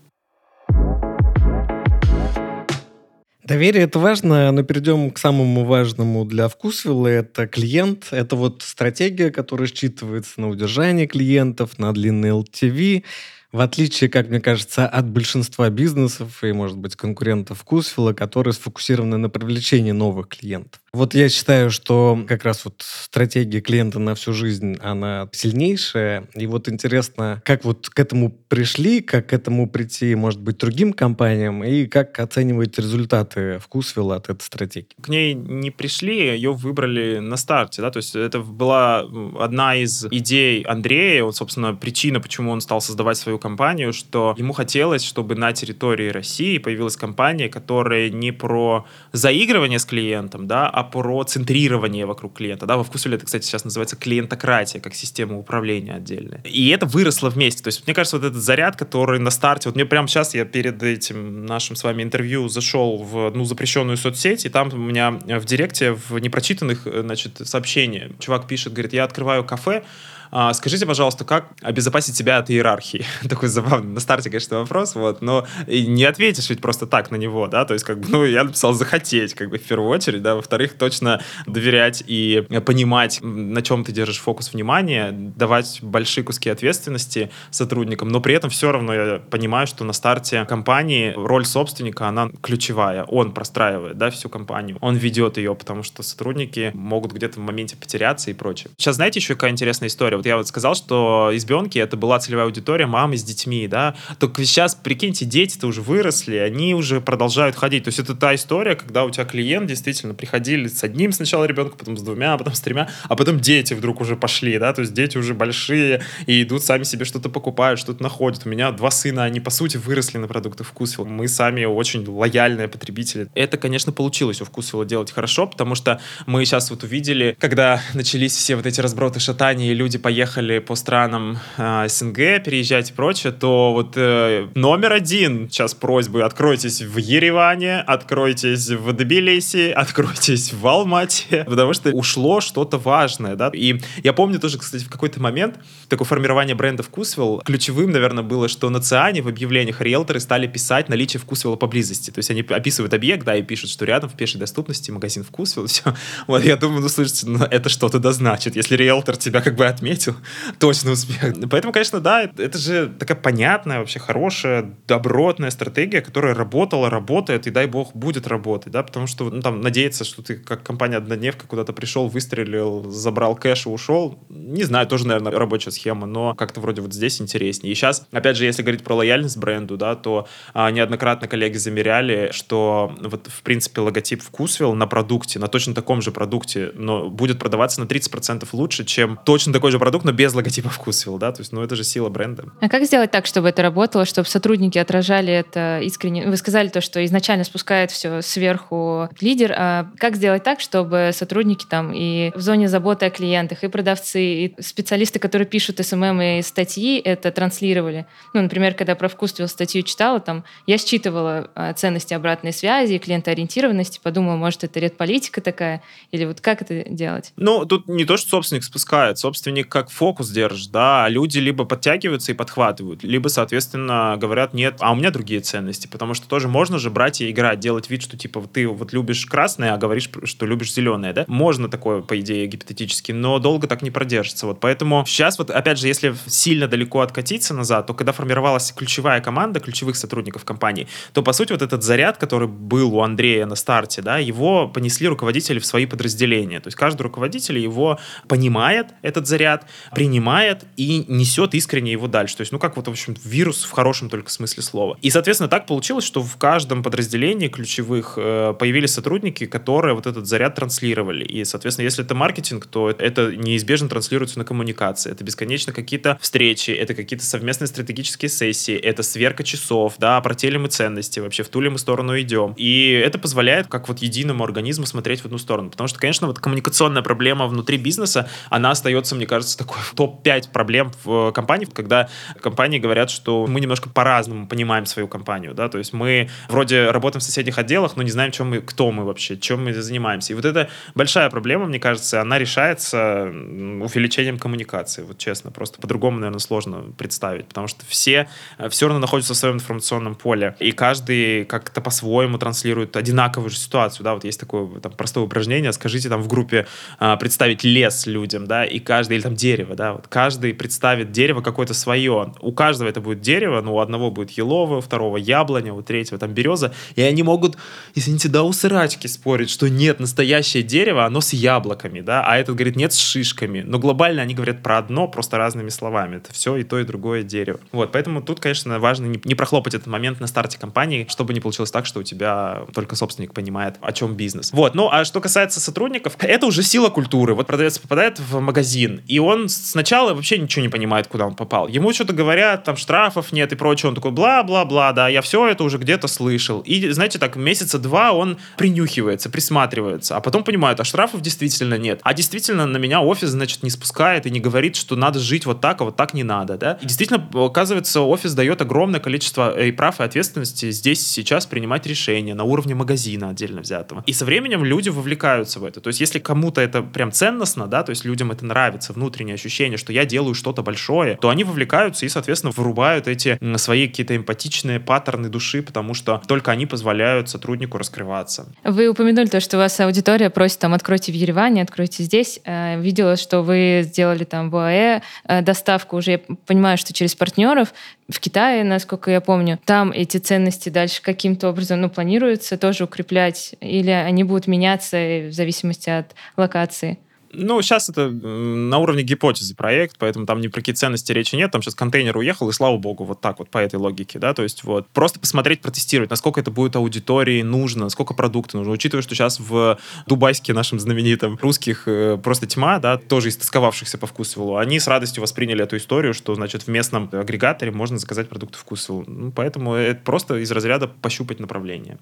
Доверие — это важно, но перейдем к самому важному для Вкусвилла. Это клиент. Это вот стратегия, которая считывается на удержание клиентов, на длинный LTV, в отличие, как мне кажется, от большинства бизнесов и, может быть, конкурентов Вкусвилла, которые сфокусированы на привлечении новых клиентов. Вот я считаю, что как раз вот стратегия клиента на всю жизнь, она сильнейшая. И вот интересно, как вот к этому пришли, как к этому прийти, может быть, другим компаниям, и как оценивать результаты вкусвилла от этой стратегии? К ней не пришли, ее выбрали на старте, да, то есть это была одна из идей Андрея, вот, собственно, причина, почему он стал создавать свою компанию, что ему хотелось, чтобы на территории России появилась компания, которая не про заигрывание с клиентом, да, про центрирование вокруг клиента. Да? Во вкусвиле это, кстати, сейчас называется клиентократия, как система управления отдельная. И это выросло вместе. То есть, мне кажется, вот этот заряд, который на старте, вот мне прямо сейчас, я перед этим нашим с вами интервью зашел в одну запрещенную соцсеть, и там у меня в директе в непрочитанных, значит, сообщения чувак пишет, говорит, я открываю кафе, а, скажите, пожалуйста, как обезопасить себя от иерархии? Такой забавный на старте, конечно, вопрос, вот, но не ответишь ведь просто так на него, да, то есть, как бы, ну, я написал захотеть, как бы, в первую очередь, да, во-вторых, точно доверять и понимать, на чем ты держишь фокус внимания, давать большие куски ответственности сотрудникам, но при этом все равно я понимаю, что на старте компании роль собственника, она ключевая, он простраивает, да, всю компанию, он ведет ее, потому что сотрудники могут где-то в моменте потеряться и прочее. Сейчас, знаете, еще какая интересная история? Вот я вот сказал, что избенки это была целевая аудитория мамы с детьми, да. Только сейчас, прикиньте, дети-то уже выросли, они уже продолжают ходить. То есть это та история, когда у тебя клиент действительно приходили с одним сначала ребенком, потом с двумя, потом с тремя, а потом дети вдруг уже пошли, да. То есть дети уже большие и идут сами себе что-то покупают, что-то находят. У меня два сына, они по сути выросли на продуктах Вкусвилл. Мы сами очень лояльные потребители. Это, конечно, получилось у Вкусвилла делать хорошо, потому что мы сейчас вот увидели, когда начались все вот эти разброты шатания, и люди по поехали по странам э, СНГ переезжать и прочее, то вот э, номер один сейчас просьбы откройтесь в Ереване, откройтесь в Тбилиси, откройтесь в Алмате, потому что ушло что-то важное, да, и я помню тоже, кстати, в какой-то момент такое формирование бренда Вкусвилл, ключевым, наверное, было, что на Циане в объявлениях риэлторы стали писать наличие Вкусвилла поблизости, то есть они описывают объект, да, и пишут, что рядом в пешей доступности магазин Вкусвилл, все, вот я думаю, ну, слушайте, ну, это что-то да значит, если риэлтор тебя как бы отметил, отметил. Точно успех. Поэтому, конечно, да, это же такая понятная, вообще хорошая, добротная стратегия, которая работала, работает и, дай бог, будет работать, да, потому что, ну, там, надеяться, что ты как компания однодневка куда-то пришел, выстрелил, забрал кэш и ушел, не знаю, тоже, наверное, рабочая схема, но как-то вроде вот здесь интереснее. И сейчас, опять же, если говорить про лояльность бренду, да, то а, неоднократно коллеги замеряли, что вот, в принципе, логотип Вкусвилл на продукте, на точно таком же продукте, но будет продаваться на 30% лучше, чем точно такой же продукт, продукт, но без логотипа вкусвилл, да, то есть, ну, это же сила бренда. А как сделать так, чтобы это работало, чтобы сотрудники отражали это искренне? Вы сказали то, что изначально спускает все сверху лидер, а как сделать так, чтобы сотрудники там и в зоне заботы о клиентах, и продавцы, и специалисты, которые пишут SMM и статьи, это транслировали? Ну, например, когда про вкусвилл статью читала, там, я считывала а, ценности обратной связи, клиентоориентированности, подумала, может, это редполитика такая, или вот как это делать? Ну, тут не то, что собственник спускает, собственник как фокус держишь, да, а люди либо подтягиваются и подхватывают, либо, соответственно, говорят, нет, а у меня другие ценности, потому что тоже можно же брать и играть, делать вид, что, типа, ты вот любишь красное, а говоришь, что любишь зеленое, да? Можно такое, по идее, гипотетически, но долго так не продержится, вот, поэтому сейчас вот, опять же, если сильно далеко откатиться назад, то когда формировалась ключевая команда ключевых сотрудников компании, то, по сути, вот этот заряд, который был у Андрея на старте, да, его понесли руководители в свои подразделения, то есть каждый руководитель его понимает, этот заряд, принимает и несет искренне его дальше. То есть, ну, как вот, в общем, вирус в хорошем только смысле слова. И, соответственно, так получилось, что в каждом подразделении ключевых э, появились сотрудники, которые вот этот заряд транслировали. И, соответственно, если это маркетинг, то это неизбежно транслируется на коммуникации. Это бесконечно какие-то встречи, это какие-то совместные стратегические сессии, это сверка часов, да, теле мы ценности, вообще в ту ли мы сторону идем. И это позволяет как вот единому организму смотреть в одну сторону. Потому что, конечно, вот коммуникационная проблема внутри бизнеса, она остается, мне кажется, такой топ-5 проблем в э, компании, когда компании говорят, что мы немножко по-разному понимаем свою компанию, да, то есть мы вроде работаем в соседних отделах, но не знаем, чем мы, кто мы вообще, чем мы занимаемся. И вот это большая проблема, мне кажется, она решается увеличением коммуникации, вот честно, просто по-другому, наверное, сложно представить, потому что все э, все равно находятся в своем информационном поле, и каждый как-то по-своему транслирует одинаковую же ситуацию, да, вот есть такое там простое упражнение, скажите там в группе а, представить лес людям, да, и каждый, или там дерево, да, вот каждый представит дерево какое-то свое. У каждого это будет дерево, ну, у одного будет еловое, у второго яблоня, у третьего там береза, и они могут, извините, да усырачки спорить, что нет, настоящее дерево, оно с яблоками, да, а этот говорит, нет, с шишками. Но глобально они говорят про одно, просто разными словами. Это все и то, и другое дерево. Вот, поэтому тут, конечно, важно не, не прохлопать этот момент на старте компании, чтобы не получилось так, что у тебя только собственник понимает, о чем бизнес. Вот, ну, а что касается сотрудников, это уже сила культуры. Вот продавец попадает в магазин, и он он сначала вообще ничего не понимает, куда он попал. Ему что-то говорят, там штрафов нет и прочее. Он такой, бла-бла-бла, да, я все это уже где-то слышал. И, знаете, так месяца два он принюхивается, присматривается, а потом понимает, а штрафов действительно нет. А действительно на меня офис, значит, не спускает и не говорит, что надо жить вот так, а вот так не надо, да. И действительно, оказывается, офис дает огромное количество э, и прав, и ответственности здесь сейчас принимать решения на уровне магазина отдельно взятого. И со временем люди вовлекаются в это. То есть, если кому-то это прям ценностно, да, то есть людям это нравится, внутреннее ощущение, что я делаю что-то большое, то они вовлекаются и, соответственно, вырубают эти свои какие-то эмпатичные паттерны души, потому что только они позволяют сотруднику раскрываться. Вы упомянули то, что у вас аудитория просит там откройте в Ереване, откройте здесь. Э, видела, что вы сделали там в ОАЭ э, доставку уже, я понимаю, что через партнеров. В Китае, насколько я помню, там эти ценности дальше каким-то образом ну, планируется тоже укреплять, или они будут меняться в зависимости от локации? Ну, сейчас это на уровне гипотезы проект, поэтому там ни про какие ценности речи нет. Там сейчас контейнер уехал, и слава богу, вот так вот по этой логике, да, то есть вот просто посмотреть, протестировать, насколько это будет аудитории нужно, сколько продукта нужно, учитывая, что сейчас в Дубайске нашим знаменитым русских э, просто тьма, да, тоже истосковавшихся по вкусвиллу, они с радостью восприняли эту историю, что, значит, в местном агрегаторе можно заказать продукты вкусвиллу. Ну, поэтому это просто из разряда пощупать направление.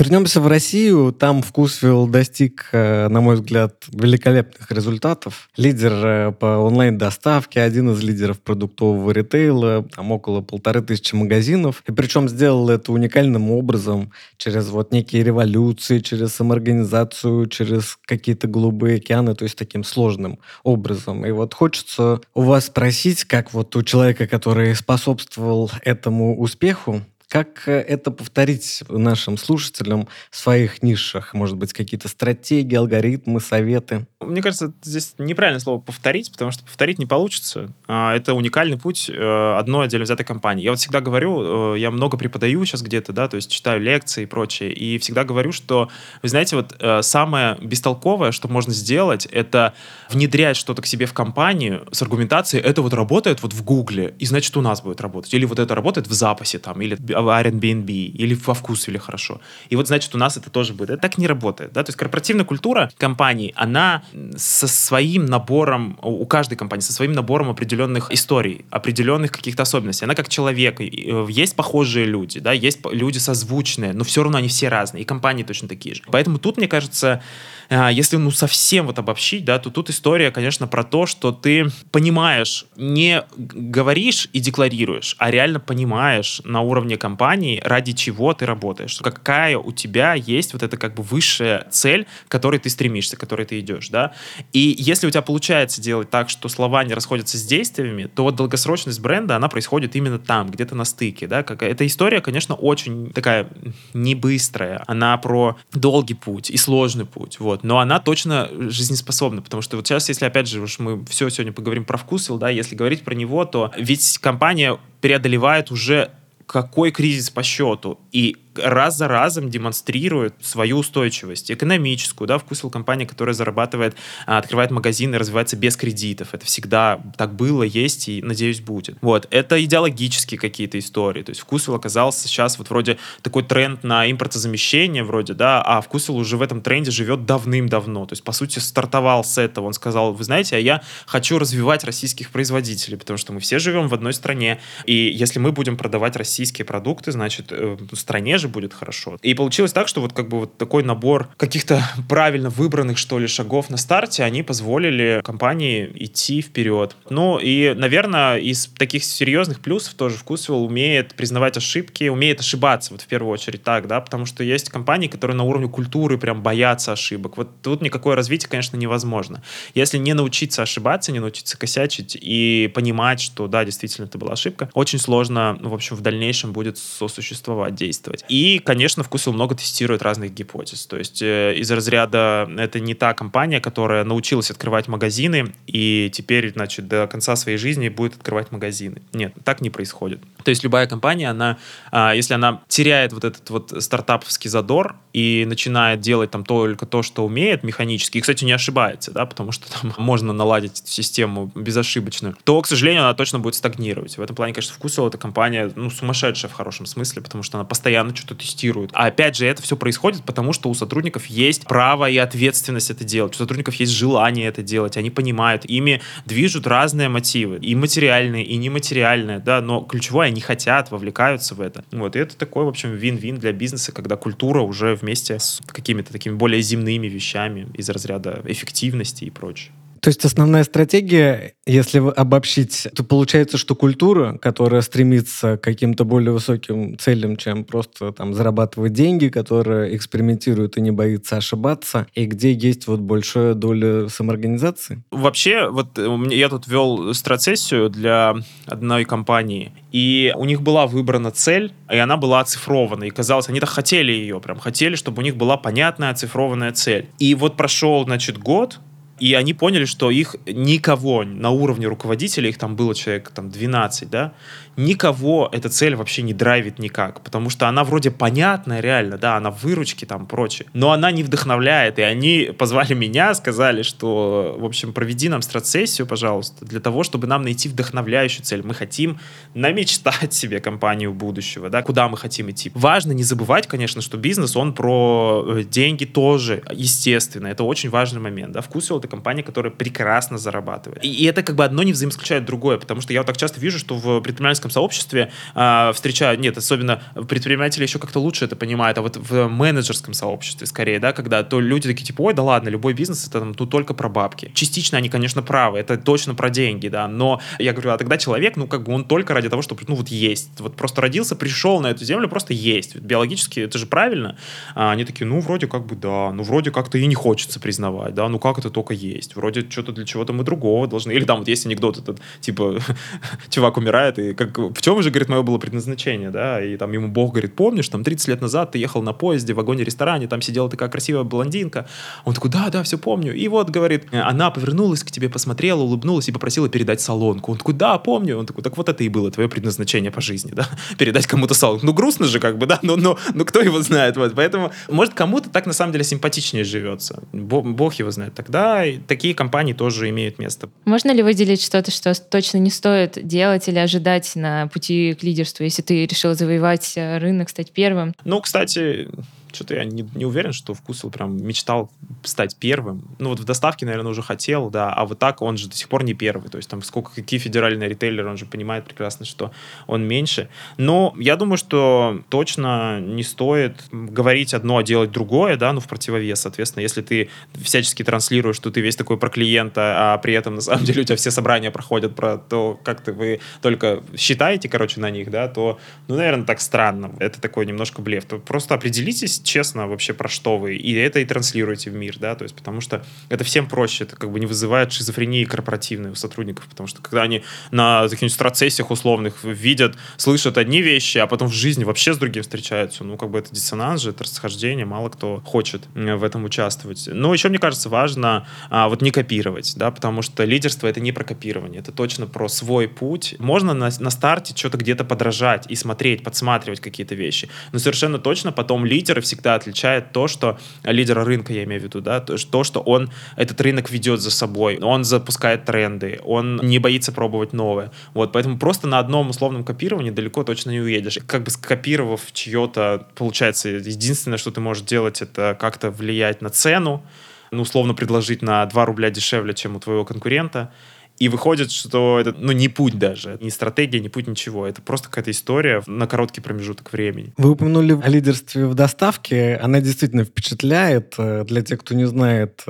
Вернемся в Россию. Там Вкусвилл достиг, э, на мой взгляд, великолепных результатов. Лидер э, по онлайн-доставке, один из лидеров продуктового ритейла, там около полторы тысячи магазинов. И причем сделал это уникальным образом, через вот некие революции, через самоорганизацию, через какие-то голубые океаны, то есть таким сложным образом. И вот хочется у вас спросить, как вот у человека, который способствовал этому успеху, как э, это повторить нашим слушателям в своих нишах? Может быть, какие-то стратегии, алгоритмы, советы? Мне кажется, здесь неправильное слово «повторить», потому что повторить не получится. А, это уникальный путь э, одной отдельно взятой компании. Я вот всегда говорю, э, я много преподаю сейчас где-то, да, то есть читаю лекции и прочее, и всегда говорю, что, вы знаете, вот самое бестолковое, что можно сделать, это внедрять что-то к себе в компанию с аргументацией, это вот работает вот в Гугле, и значит у нас будет работать. Или вот это работает в запасе там, или в Airbnb или во вкусвиле хорошо. И вот, значит, у нас это тоже будет. Это так не работает. Да? То есть корпоративная культура компании, она со своим набором, у каждой компании, со своим набором определенных историй, определенных каких-то особенностей. Она как человек. Э, есть похожие люди, да, есть люди созвучные, но все равно они все разные. И компании точно такие же. Поэтому тут, мне кажется, если ну совсем вот обобщить, да, то тут история, конечно, про то, что ты понимаешь, не говоришь и декларируешь, а реально понимаешь на уровне компании, компании, ради чего ты работаешь, какая у тебя есть вот эта как бы высшая цель, к которой ты стремишься, к которой ты идешь, да. И если у тебя получается делать так, что слова не расходятся с действиями, то вот долгосрочность бренда, она происходит именно там, где-то на стыке, да. Как, эта история, конечно, очень такая не быстрая, она про долгий путь и сложный путь, вот, но она точно жизнеспособна, потому что вот сейчас, если опять же уж мы все сегодня поговорим про вкусвилл, да, если говорить про него, то ведь компания преодолевает уже какой кризис по счету. И раз за разом демонстрирует свою устойчивость экономическую, да, вкусвилл компания, которая зарабатывает, а, открывает магазины, развивается без кредитов. Это всегда так было, есть и, надеюсь, будет. Вот. Это идеологические какие-то истории. То есть вкусвилл оказался сейчас вот вроде такой тренд на импортозамещение вроде, да, а вкусвилл уже в этом тренде живет давным-давно. То есть, по сути, стартовал с этого. Он сказал, вы знаете, а я хочу развивать российских производителей, потому что мы все живем в одной стране, и если мы будем продавать российские продукты, значит, э, в стране же будет хорошо. И получилось так, что вот как бы вот такой набор каких-то правильно выбранных, что ли, шагов на старте, они позволили компании идти вперед. Ну и, наверное, из таких серьезных плюсов тоже Вкусвилл умеет признавать ошибки, умеет ошибаться, вот в первую очередь так, да, потому что есть компании, которые на уровне культуры прям боятся ошибок. Вот тут никакое развитие, конечно, невозможно. Если не научиться ошибаться, не научиться косячить и понимать, что да, действительно это была ошибка, очень сложно, в общем, в дальнейшем будет сосуществовать, действовать. И, конечно, Вкусвилл много тестирует разных гипотез. То есть э, из разряда это не та компания, которая научилась открывать магазины и теперь, значит, до конца своей жизни будет открывать магазины. Нет, так не происходит. То есть любая компания, она, э, если она теряет вот этот вот стартаповский задор и начинает делать там только то, что умеет механически, и, кстати, не ошибается, да, потому что там можно наладить систему безошибочно, то, к сожалению, она точно будет стагнировать. В этом плане, конечно, Вкусвилл это компания, ну, сумасшедшая в хорошем смысле, потому что она постоянно что-то тестируют. А опять же, это все происходит потому, что у сотрудников есть право и ответственность это делать, у сотрудников есть желание это делать, они понимают, ими движут разные мотивы, и материальные, и нематериальные, да, но ключевое, они хотят, вовлекаются в это. Вот, и это такой, в общем, вин-вин для бизнеса, когда культура уже вместе с какими-то такими более земными вещами из разряда эффективности и прочее. То есть основная стратегия, если обобщить, то получается, что культура, которая стремится к каким-то более высоким целям, чем просто там зарабатывать деньги, которая экспериментирует и не боится ошибаться, и где есть вот большая доля самоорганизации? Вообще, вот э, я тут вел страцессию для одной компании, и у них была выбрана цель, и она была оцифрована. И казалось, они так хотели ее, прям хотели, чтобы у них была понятная оцифрованная цель. И вот прошел, значит, год, и они поняли, что их никого на уровне руководителя, их там было человек там 12, да, никого эта цель вообще не драйвит никак, потому что она вроде понятная реально, да, она в выручке там прочее, но она не вдохновляет, и они позвали меня, сказали, что, в общем, проведи нам страцессию, пожалуйста, для того, чтобы нам найти вдохновляющую цель. Мы хотим намечтать себе компанию будущего, да, куда мы хотим идти. Важно не забывать, конечно, что бизнес, он про э, деньги тоже, естественно, это очень важный момент, да, Вкусвилл это компания, которая прекрасно зарабатывает. И, это как бы одно не взаимоисключает другое, потому что я вот так часто вижу, что в предпринимательском сообществе э, встречаю, нет, особенно предприниматели еще как-то лучше это понимают, а вот в менеджерском сообществе скорее, да, когда то люди такие типа, ой, да ладно, любой бизнес это там тут только про бабки. Частично они, конечно, правы, это точно про деньги, да, но я говорю, а тогда человек, ну как бы он только ради того, чтобы, ну вот есть, вот просто родился, пришел на эту землю, просто есть. Биологически это же правильно. А они такие, ну вроде как бы да, ну вроде как-то и не хочется признавать, да, ну как это только есть. Вроде что-то для чего-то мы другого должны. Или там вот есть анекдот этот, типа, чувак умирает, и как, в чем же, говорит, мое было предназначение, да, и там ему Бог говорит, помнишь, там 30 лет назад ты ехал на поезде в вагоне-ресторане, там сидела такая красивая блондинка. Он такой, да, да, все помню. И вот, говорит, она повернулась к тебе, посмотрела, улыбнулась и попросила передать салонку. Он такой, да, помню. Он такой, так вот это и было твое предназначение по жизни, да, передать кому-то салонку. Ну, грустно же, как бы, да, но, но, но кто его знает, вот. Поэтому, может, кому-то так на самом деле симпатичнее живется. Бог его знает. Тогда такие компании тоже имеют место. Можно ли выделить что-то, что точно не стоит делать или ожидать на пути к лидерству, если ты решил завоевать э, рынок, стать первым? Ну, кстати, что-то я не, не уверен, что Вкусвилл прям мечтал стать первым. Ну вот в доставке, наверное, уже хотел, да, а вот так он же до сих пор не первый. То есть там сколько, какие федеральные ритейлеры, он же понимает прекрасно, что он меньше. Но я думаю, что точно не стоит говорить одно, а делать другое, да, ну в противовес, соответственно, если ты всячески транслируешь, что ты весь такой про клиента, а при этом на самом деле у тебя все собрания проходят про то, как ты вы только считаете, короче, на них, да, то, ну, наверное, так странно. Это такой немножко блеф. То просто определитесь честно вообще про что вы, и это и транслируете в мир, да, то есть потому что это всем проще, это как бы не вызывает шизофрении корпоративной у сотрудников, потому что когда они на каких-нибудь страцессиях условных видят, слышат одни вещи, а потом в жизни вообще с другим встречаются, ну, как бы это диссонанс же, это расхождение, мало кто хочет в этом участвовать. Но еще, мне кажется, важно а, вот не копировать, да, потому что лидерство — это не про копирование, это точно про свой путь. Можно на, на старте что-то где-то подражать и смотреть, подсматривать какие-то вещи, но совершенно точно потом лидеры всегда отличает то, что лидера рынка, я имею в виду, да, то, что он этот рынок ведет за собой, он запускает тренды, он не боится пробовать новое. Вот, поэтому просто на одном условном копировании далеко точно не уедешь. Как бы скопировав чье-то, получается, единственное, что ты можешь делать, это как-то влиять на цену, ну, условно предложить на 2 рубля дешевле, чем у твоего конкурента, и выходит, что это, ну, не путь даже, не стратегия, не путь, ничего. Это просто какая-то история на короткий промежуток времени. Вы упомянули о лидерстве в доставке. Она действительно впечатляет. Для тех, кто не знает,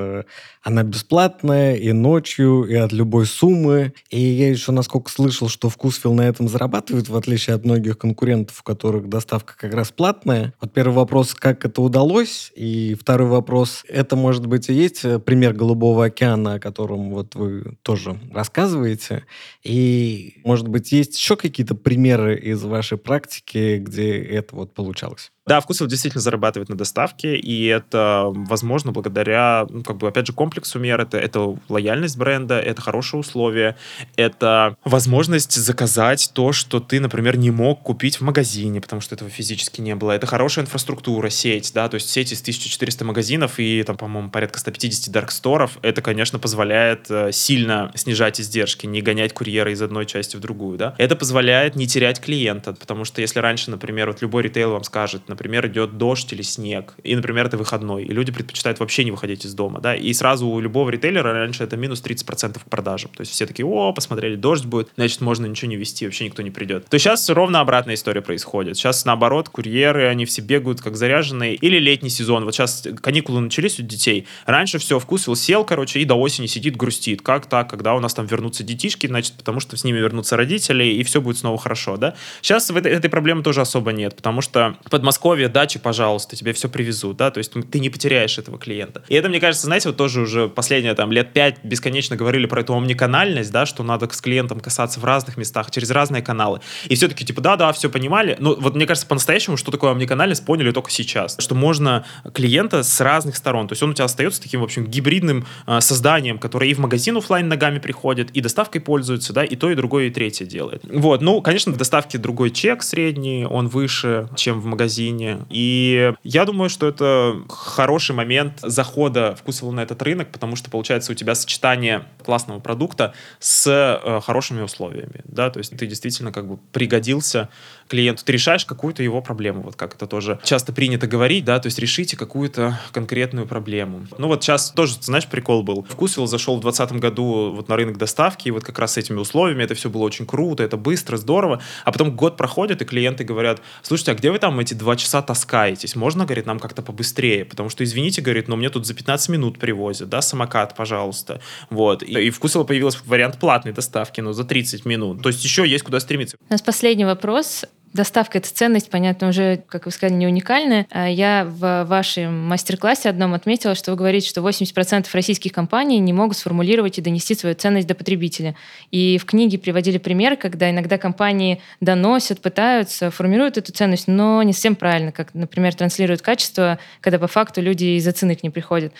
она бесплатная и ночью, и от любой суммы. И я еще, насколько слышал, что Вкусвилл на этом зарабатывает, в отличие от многих конкурентов, у которых доставка как раз платная. Вот первый вопрос, как это удалось? И второй вопрос, это, может быть, и есть пример Голубого океана, о котором вот вы тоже рассказываете. И, может быть, есть еще какие-то примеры из вашей практики, где это вот получалось? Да, Вкусвилл действительно зарабатывает на доставке, и это возможно благодаря, ну, как бы, опять же, комплексу мер. Это, это лояльность бренда, это хорошие условия, это возможность заказать то, что ты, например, не мог купить в магазине, потому что этого физически не было. Это хорошая инфраструктура, сеть, да, то есть сеть из 1400 магазинов и, там, по-моему, порядка 150 дарксторов. Это, конечно, позволяет э, сильно снижать издержки, не гонять курьера из одной части в другую, да. Это позволяет не терять клиента, потому что если раньше, например, вот любой ритейл вам скажет, например, идет дождь или снег, и, например, это выходной, и люди предпочитают вообще не выходить из дома, да, и сразу у любого ритейлера раньше это минус 30% к продажам. То есть все такие, о, посмотрели, дождь будет, значит, можно ничего не вести, вообще никто не придет. То сейчас ровно обратная история происходит. Сейчас, наоборот, курьеры, они все бегают как заряженные. Или летний сезон. Вот сейчас каникулы начались у детей. Раньше все, вкусил, сел, короче, и до осени сидит, грустит. Как так, когда у нас там вернутся детишки, значит, потому что с ними вернутся родители, и все будет снова хорошо, да? Сейчас в этой, этой проблемы тоже особо нет, потому что в Подмосковье дачи, пожалуйста, тебе все привезут, да, то есть ты не потеряешь этого клиента. И это, мне кажется, знаете, вот тоже уже последние там лет пять бесконечно говорили про эту омниканальность, да, что надо с клиентом касаться в разных местах, через разные каналы. И все-таки, типа, да-да, все понимали. Но вот мне кажется, по-настоящему, что такое омниканальность, поняли только сейчас. Что можно клиента с разных сторон. То есть он у тебя остается таким, в общем, гибридным э, созданием, которое и в магазин офлайн ногами приходит, и доставкой пользуется, да, и то, и другое, и третье делает. Вот, ну, конечно, в доставке другой чек средний, он выше, чем в магазине. И я думаю, что это хороший момент захода вкусвилла на этот рынок, потому что, получается, у тебя сочетание классного продукта с э, хорошими условиями, да, то есть ты действительно как бы пригодился клиенту, ты решаешь какую-то его проблему, вот как это тоже часто принято говорить, да, то есть решите какую-то конкретную проблему. Ну вот сейчас тоже, знаешь, прикол был. Вкусвилл зашел в 2020 году вот на рынок доставки, и вот как раз с этими условиями это все было очень круто, это быстро, здорово, а потом год проходит, и клиенты говорят, слушайте, а где вы там эти два часа таскаетесь? Можно, говорит, нам как-то побыстрее, потому что, извините, говорит, но мне тут за 15 минут привозят, да, самокат, пожалуйста. Вот. И, и в Вкусвилла появился вариант платной доставки, но за 30 минут. То есть еще есть куда стремиться. У нас последний вопрос. Доставка — это ценность, понятно, уже, как вы сказали, не уникальная. А я в вашем мастер-классе одном отметила, что вы говорите, что 80% российских компаний не могут сформулировать и донести свою ценность до потребителя. И в книге приводили пример, когда иногда компании доносят, пытаются, формируют эту ценность, но не совсем правильно, как, например, транслируют качество, когда по факту люди из-за цены к ним приходят.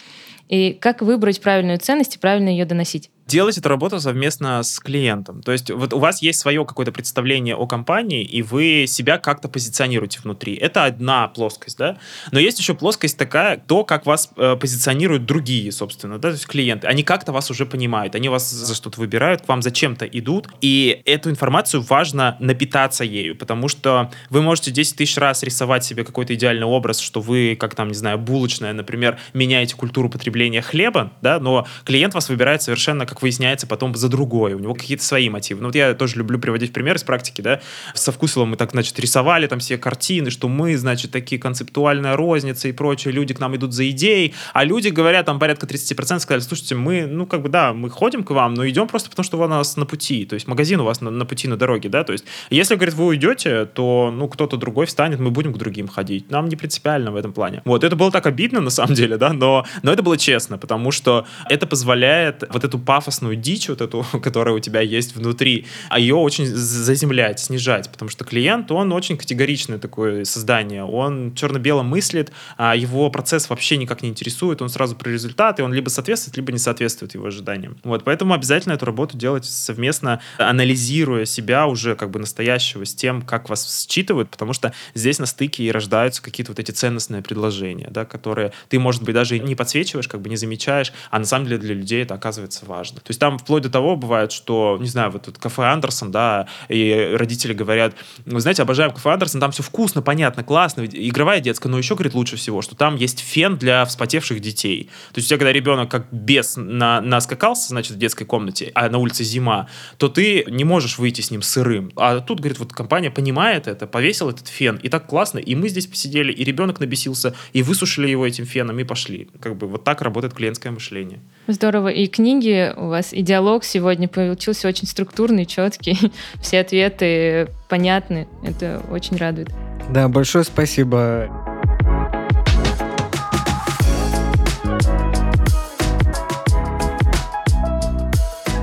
И как выбрать правильную ценность и правильно ее доносить? делать эту работу совместно с клиентом. То есть вот у вас есть свое какое-то представление о компании, и вы себя как-то позиционируете внутри. Это одна плоскость, да? Но есть еще плоскость такая, то, как вас э, позиционируют другие, собственно, да, то есть клиенты. Они как-то вас уже понимают, они вас за что-то выбирают, к вам зачем-то идут, и эту информацию важно напитаться ею, потому что вы можете 10 тысяч раз рисовать себе какой-то идеальный образ, что вы, как там, не знаю, булочная, например, меняете культуру потребления хлеба, да, но клиент вас выбирает совершенно как выясняется потом за другое, у него какие-то свои мотивы. Ну вот я тоже люблю приводить пример из практики, да, со вкусом мы так, значит, рисовали там все картины, что мы, значит, такие концептуальная розница и прочее, люди к нам идут за идеей, а люди говорят, там порядка 30% сказали, слушайте, мы, ну как бы, да, мы ходим к вам, но идем просто потому, что у нас на пути, то есть магазин у вас на, на пути, на дороге, да, то есть если, говорит, вы уйдете, то, ну, кто-то другой встанет, мы будем к другим ходить, нам не принципиально в этом плане. Вот, это было так обидно, на самом деле, да, но, но это было честно, потому что это позволяет вот эту пафос пафосную дичь вот эту, которая у тебя есть внутри, а ее очень заземлять, снижать, потому что клиент, он очень категоричное такое создание, он черно-бело мыслит, а его процесс вообще никак не интересует, он сразу про результаты, он либо соответствует, либо не соответствует его ожиданиям. Вот, поэтому обязательно эту работу делать совместно, анализируя себя уже как бы настоящего с тем, как вас считывают, потому что здесь на стыке и рождаются какие-то вот эти ценностные предложения, да, которые ты, может быть, даже не подсвечиваешь, как бы не замечаешь, а на самом деле для людей это оказывается важно. То есть там вплоть до того бывает, что, не знаю, вот тут кафе Андерсон, да, и родители говорят, вы знаете, обожаем кафе Андерсон, там все вкусно, понятно, классно, игровая детская, но еще, говорит, лучше всего, что там есть фен для вспотевших детей. То есть у тебя, когда ребенок как бес на, наскакался, значит, в детской комнате, а на улице зима, то ты не можешь выйти с ним сырым. А тут, говорит, вот компания понимает это, повесил этот фен, и так классно, и мы здесь посидели, и ребенок набесился, и высушили его этим феном, и пошли. Как бы вот так работает клиентское мышление. Здорово. И книги у вас, и диалог сегодня получился очень структурный, четкий. Все ответы понятны. Это очень радует. Да, большое спасибо.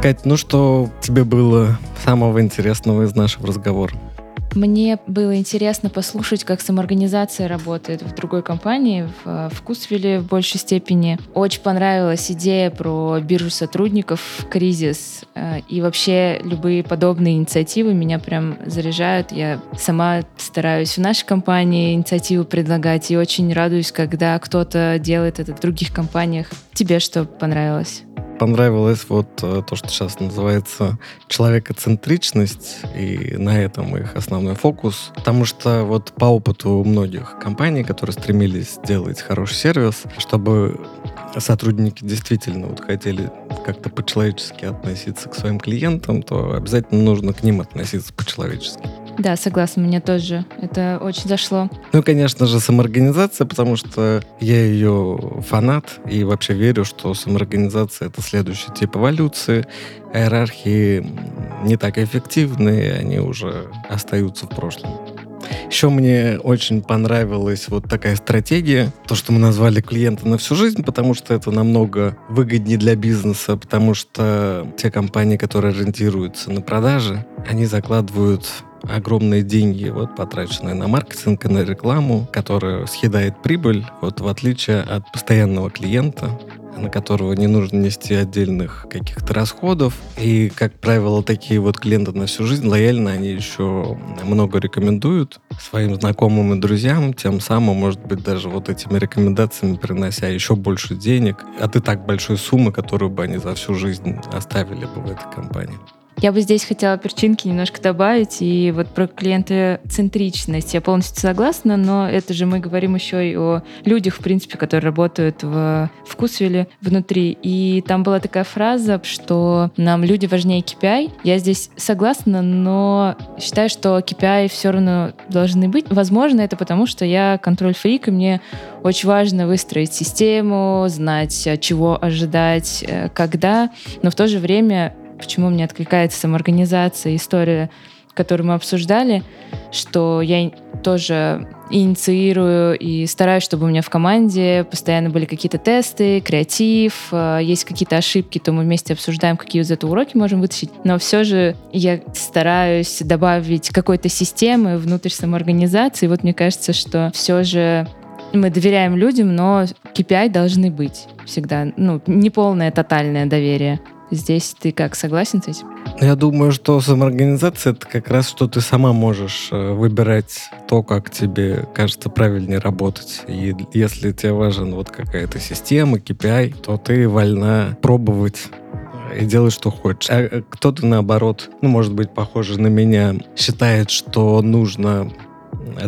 Кать, ну что тебе было самого интересного из нашего разговора? Мне было интересно послушать, как самоорганизация работает в другой компании, в Вкусвилле в большей степени. Очень понравилась идея про биржу сотрудников, кризис. Э, и вообще любые подобные инициативы меня прям заряжают. Я сама стараюсь в нашей компании инициативы предлагать и очень радуюсь, когда кто-то делает это в других компаниях. Тебе что понравилось? Понравилось вот э, то, что сейчас называется человекоцентричность, и на этом их основной фокус, потому что вот по опыту многих компаний, которые стремились сделать хороший сервис, чтобы сотрудники действительно вот хотели как-то по-человечески относиться к своим клиентам, то обязательно нужно к ним относиться по-человечески. Да, согласна, мне тоже это очень зашло. Ну, конечно же, самоорганизация, потому что я ее фанат и вообще верю, что самоорганизация — это следующий тип эволюции. Иерархии не так эффективны, они уже остаются в прошлом. Еще мне очень понравилась вот такая стратегия, то, что мы назвали клиента на всю жизнь, потому что это намного выгоднее для бизнеса, потому что те компании, которые ориентируются на продажи, они закладывают огромные деньги, вот, потраченные на маркетинг и на рекламу, которая съедает прибыль, вот, в отличие от постоянного клиента, на которого не нужно нести отдельных каких-то расходов. И, как правило, такие вот клиенты на всю жизнь лояльно, они еще много рекомендуют своим знакомым и друзьям, тем самым, может быть, даже вот этими рекомендациями принося еще больше денег от и так большой суммы, которую бы они за всю жизнь оставили бы в этой компании. Я бы здесь хотела перчинки немножко добавить. И вот про клиентоцентричность я полностью согласна, но это же мы говорим еще и о людях, в принципе, которые работают в вкусвилле внутри. И там была такая фраза, что нам люди важнее KPI. Я здесь согласна, но считаю, что KPI все равно должны быть. Возможно, это потому, что я контроль-фрик, и мне очень важно выстроить систему, знать, чего ожидать, э, когда, но в то же время почему мне откликается самоорганизация, история, которую мы обсуждали, что я тоже инициирую и стараюсь, чтобы у меня в команде постоянно были какие-то тесты, креатив, э, есть какие-то ошибки, то мы вместе обсуждаем, какие из этого уроки можем вытащить. Но все же я стараюсь добавить какой-то системы внутрь самоорганизации. Вот мне кажется, что все же мы доверяем людям, но KPI должны быть всегда. Ну, не полное тотальное доверие. Здесь ты как, согласен с этим? Я думаю, что самоорганизация — это как раз, что ты сама можешь э, выбирать то, как тебе кажется правильнее работать. И если тебе важен вот какая-то система, KPI, то ты вольна пробовать и делать, что хочешь. А э, кто-то, наоборот, ну, может быть, похоже на меня, считает, что нужно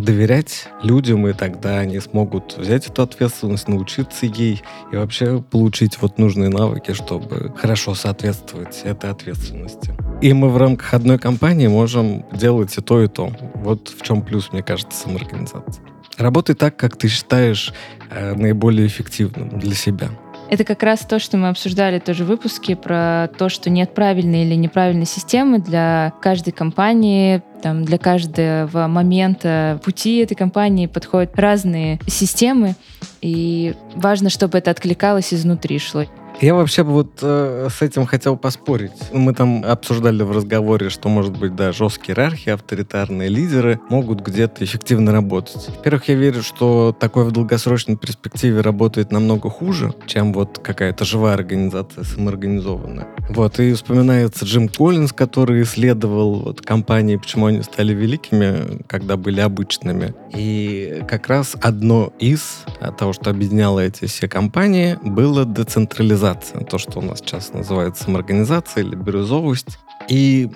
доверять людям, и тогда они смогут взять эту ответственность, научиться ей и вообще получить вот нужные навыки, чтобы хорошо соответствовать этой ответственности. И мы в рамках одной компании можем делать и то, и то. Вот в чем плюс, мне кажется, самоорганизации. Работай так, как ты считаешь э, наиболее эффективным для себя. Это как раз то, что мы обсуждали тоже в выпуске про то, что нет правильной или неправильной системы для каждой компании, там, для каждого момента пути этой компании подходят разные системы, и важно, чтобы это откликалось изнутри шло. Я вообще вот э, с этим хотел поспорить. Мы там обсуждали в разговоре, что, может быть, да, жесткие иерархии, авторитарные лидеры могут где-то эффективно работать. Во-первых, я верю, что такое в долгосрочной перспективе работает намного хуже, чем вот какая-то живая организация, самоорганизованная. Вот, и вспоминается Джим Коллинз, который исследовал вот компании, почему они стали великими, когда были обычными. И как раз одно из того, что объединяло эти все компании, было децентрализация организация, то, что у нас сейчас называется самоорганизация или бирюзовость. И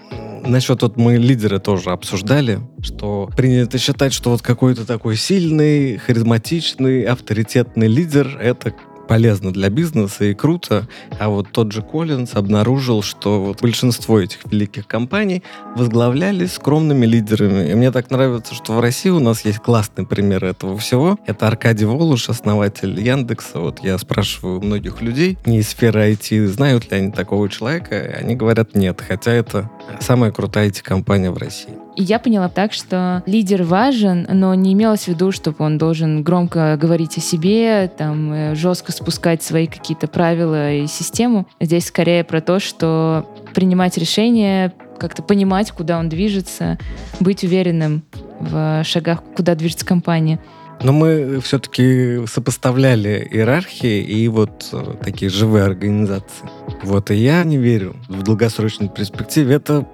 насчет вот мы лидеры тоже обсуждали, что принято считать, что вот какой-то такой сильный, харизматичный, авторитетный лидер — это полезно для бизнеса и круто. А вот тот же Коллинз обнаружил, что вот большинство этих великих компаний возглавлялись скромными лидерами. И мне так нравится, что в России у нас есть классный пример этого всего. Это Аркадий Волуш, основатель Яндекса. Вот я спрашиваю многих людей не из сферы IT, знают ли они такого человека. Они говорят нет, хотя это самая крутая IT-компания в России. И я поняла так, что лидер важен, но не имелось в виду, чтобы он должен громко говорить о себе, там, э, жестко спускать свои какие-то правила и систему. Здесь скорее про то, что принимать решения, как-то понимать, куда он движется, быть уверенным в шагах, куда движется компания. Но мы все-таки сопоставляли иерархии и вот э, такие живые организации. Вот, и я не верю в долгосрочной перспективе. Это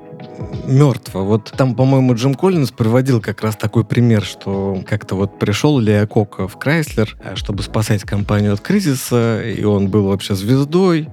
мертво. Вот там, по-моему, Джим Коллинз приводил как раз такой пример, что как-то вот пришел Лео Кока в Крайслер, э, чтобы спасать компанию от кризиса, и он был вообще звездой,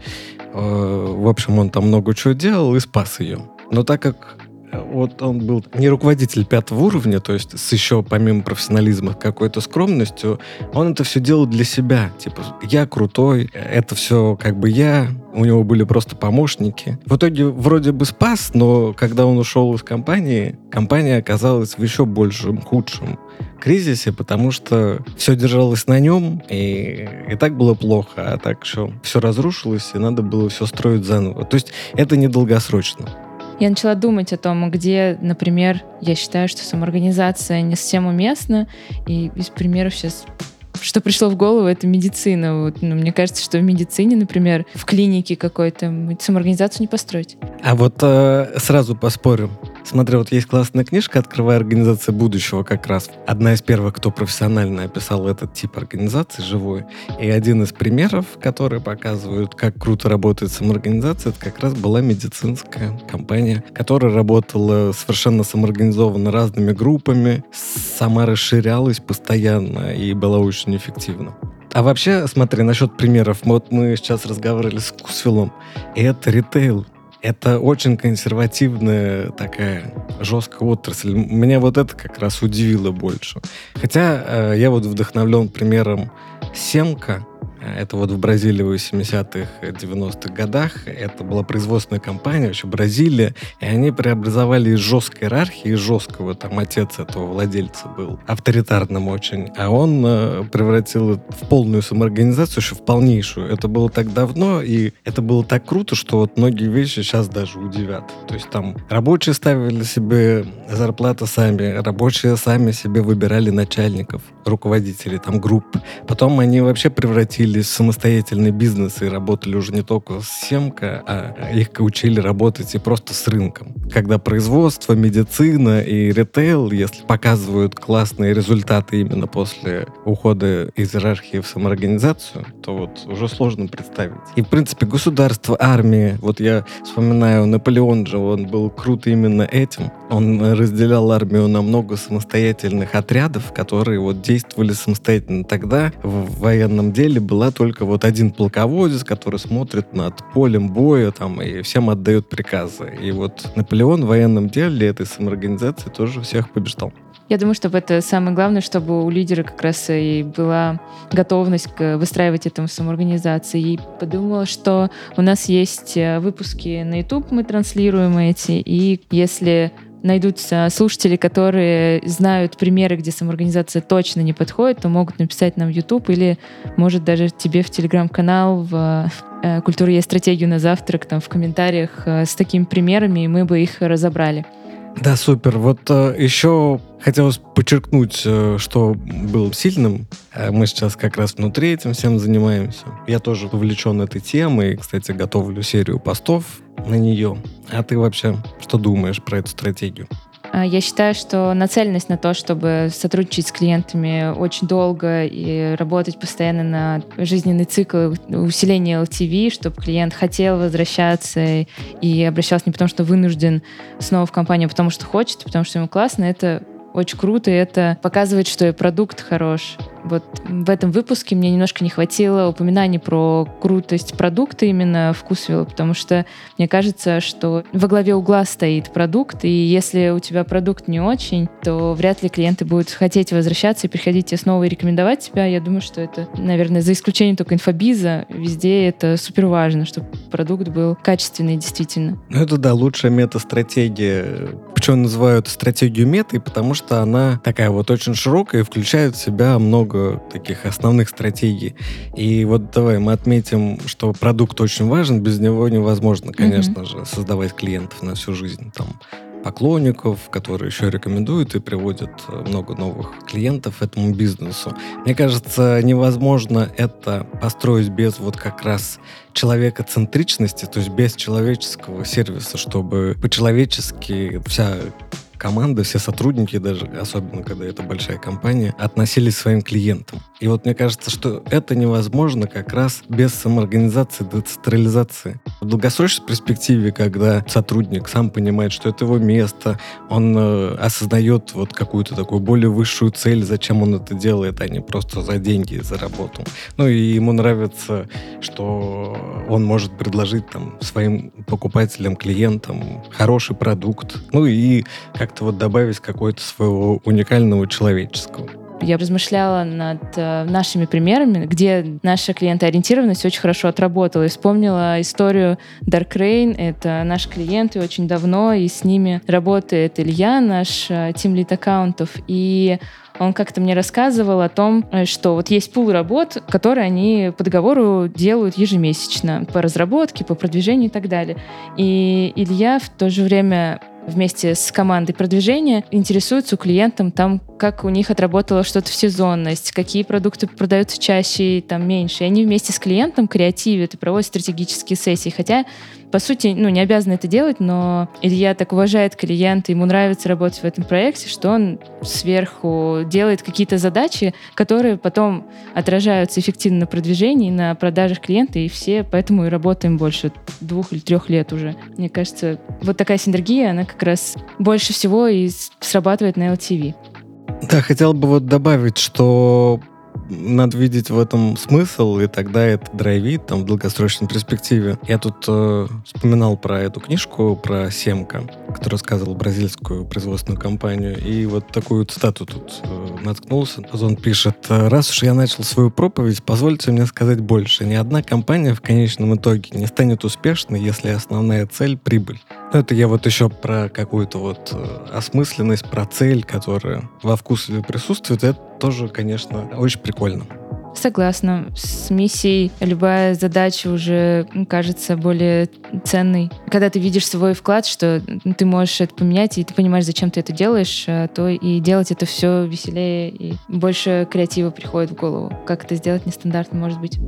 в общем, он там много чего делал и спас ее. Но так как вот он был не руководитель пятого уровня, то есть с еще помимо профессионализма какой-то скромностью, он это все делал для себя. Типа, я крутой, это все как бы я, у него были просто помощники. В итоге вроде бы спас, но когда он ушел из компании, компания оказалась в еще большем, худшем кризисе, потому что все держалось на нем, и, и так было плохо, а так что все разрушилось, и надо было все строить заново. То есть это недолгосрочно я начала думать о том, где, например, я считаю, что самоорганизация не совсем уместна. И из примеров сейчас что пришло в голову, это медицина. Вот, ну, мне кажется, что в медицине, например, в клинике какой-то самоорганизацию не построить. А вот э, сразу поспорим. Смотри, вот есть классная книжка «Открывая организация будущего» как раз. Одна из первых, кто профессионально описал этот тип организации живой. И один из примеров, которые показывают, как круто работает самоорганизация, это как раз была медицинская компания, которая работала совершенно самоорганизованно разными группами, сама расширялась постоянно и была очень эффективна. А вообще, смотри, насчет примеров. Вот мы сейчас разговаривали с Кусвиллом. Это ритейл это очень консервативная такая жесткая отрасль. Меня вот это как раз удивило больше. Хотя э, я вот вдохновлен примером Семка, это вот в Бразилии в 80-х, 90-х годах. Это была производственная компания, вообще Бразилия. И они преобразовали из жесткой иерархии, из жесткого, там отец этого владельца был авторитарным очень. А он э, превратил в полную самоорганизацию, еще в полнейшую. Это было так давно, и это было так круто, что вот многие вещи сейчас даже удивят. То есть там рабочие ставили себе зарплаты сами, рабочие сами себе выбирали начальников, руководителей, там групп. Потом они вообще превратили в самостоятельный бизнес и работали уже не только с Семка, а их учили работать и просто с рынком. Когда производство, медицина и ритейл, если показывают классные результаты именно после ухода из иерархии в самоорганизацию, то вот уже сложно представить. И, в принципе, государство, армия, вот я вспоминаю Наполеон же, он был крут именно этим. Он разделял армию на много самостоятельных отрядов, которые вот действовали самостоятельно. Тогда в военном деле была была только вот один полководец, который смотрит над полем боя там и всем отдает приказы. И вот Наполеон в военном деле этой самоорганизации тоже всех побеждал. Я думаю, что это самое главное, чтобы у лидера как раз и была готовность выстраивать эту самоорганизацию. И подумала, что у нас есть э, выпуски на YouTube, мы транслируем эти, и если найдутся слушатели, которые знают примеры, где самоорганизация точно не подходит, то могут написать нам в YouTube или, может, даже тебе в Телеграм-канал, в э, «Культура есть стратегию на завтрак», там в комментариях э, с такими примерами, и мы бы их разобрали. Да, супер. Вот э, еще хотелось подчеркнуть, э, что был сильным. Э, мы сейчас как раз внутри этим всем занимаемся. Я тоже увлечен этой темой. Кстати, готовлю серию постов на нее. А ты вообще что думаешь про эту стратегию? А, я считаю, что нацеленность на то, чтобы сотрудничать с клиентами очень долго и работать постоянно на жизненный цикл усиления LTV, чтобы клиент хотел возвращаться и обращался не потому, что вынужден снова в компанию, а потому что хочет, потому что ему классно, это очень круто, и это показывает, что и продукт хорош. Вот в этом выпуске мне немножко не хватило упоминаний про крутость продукта именно вкусвилла, потому что мне кажется, что во главе угла стоит продукт, и если у тебя продукт не очень, то вряд ли клиенты будут хотеть возвращаться и приходить тебе снова и рекомендовать тебя. Я думаю, что это, наверное, за исключением только инфобиза, везде это супер важно, чтобы продукт был качественный действительно. Ну это да, лучшая мета-стратегия. Почему называют стратегию метой? Потому что она такая вот очень широкая и включает в себя много много таких основных стратегий. И вот давай мы отметим, что продукт очень важен, без него невозможно, конечно mm-hmm. же, создавать клиентов на всю жизнь. Там поклонников, которые еще рекомендуют и приводят э, много новых клиентов этому бизнесу. Мне кажется, невозможно это построить без вот как раз человекоцентричности, то есть без человеческого сервиса, чтобы по-человечески вся команда, все сотрудники, даже особенно когда это большая компания, относились к своим клиентам. И вот мне кажется, что это невозможно как раз без самоорганизации, децентрализации. В долгосрочной перспективе, когда сотрудник сам понимает, что это его место, он э, осознает вот какую-то такую более высшую цель, зачем он это делает, а не просто за деньги, за работу. Ну и ему нравится, что он может предложить там своим покупателям, клиентам хороший продукт, ну и как-то вот добавить какой-то своего уникального человеческого. Я размышляла над э, нашими примерами, где наша клиентоориентированность очень хорошо отработала. И вспомнила историю Dark Rain. Это наш клиент, и очень давно, и с ними работает Илья, наш э, тимлит аккаунтов. И он как-то мне рассказывал о том, э, что вот есть пул работ, которые они по договору делают ежемесячно по разработке, по продвижению и так далее. И Илья в то же время вместе с командой продвижения интересуются у клиентам там, как у них отработало что-то в сезонность, какие продукты продаются чаще и там меньше. И они вместе с клиентом креативят и проводят стратегические сессии. Хотя, по сути, ну, не обязаны это делать, но Илья так уважает клиента, ему нравится работать в этом проекте, что он сверху делает какие-то задачи, которые потом отражаются эффективно на продвижении, на продажах клиента, и все поэтому и работаем больше двух или трех лет уже. Мне кажется, вот такая синергия, она как раз больше всего и срабатывает на LTV. Да, хотел бы вот добавить, что надо видеть в этом смысл, и тогда это драйвит там в долгосрочной перспективе. Я тут э, вспоминал про эту книжку, про Семка, который рассказывал бразильскую производственную компанию, и вот такую цитату тут э, наткнулся. Он пишет, раз уж я начал свою проповедь, позвольте мне сказать больше. Ни одна компания в конечном итоге не станет успешной, если основная цель — прибыль. Ну, это я вот еще про какую-то вот э, осмысленность, про цель, которая во вкусе присутствует. Это тоже, конечно, очень прикольно. Согласна. С миссией любая задача уже кажется более ценной. Когда ты видишь свой вклад, что ты можешь это поменять, и ты понимаешь, зачем ты это делаешь, э, то и делать это все веселее, и больше креатива приходит в голову. Как это сделать нестандартно, может быть.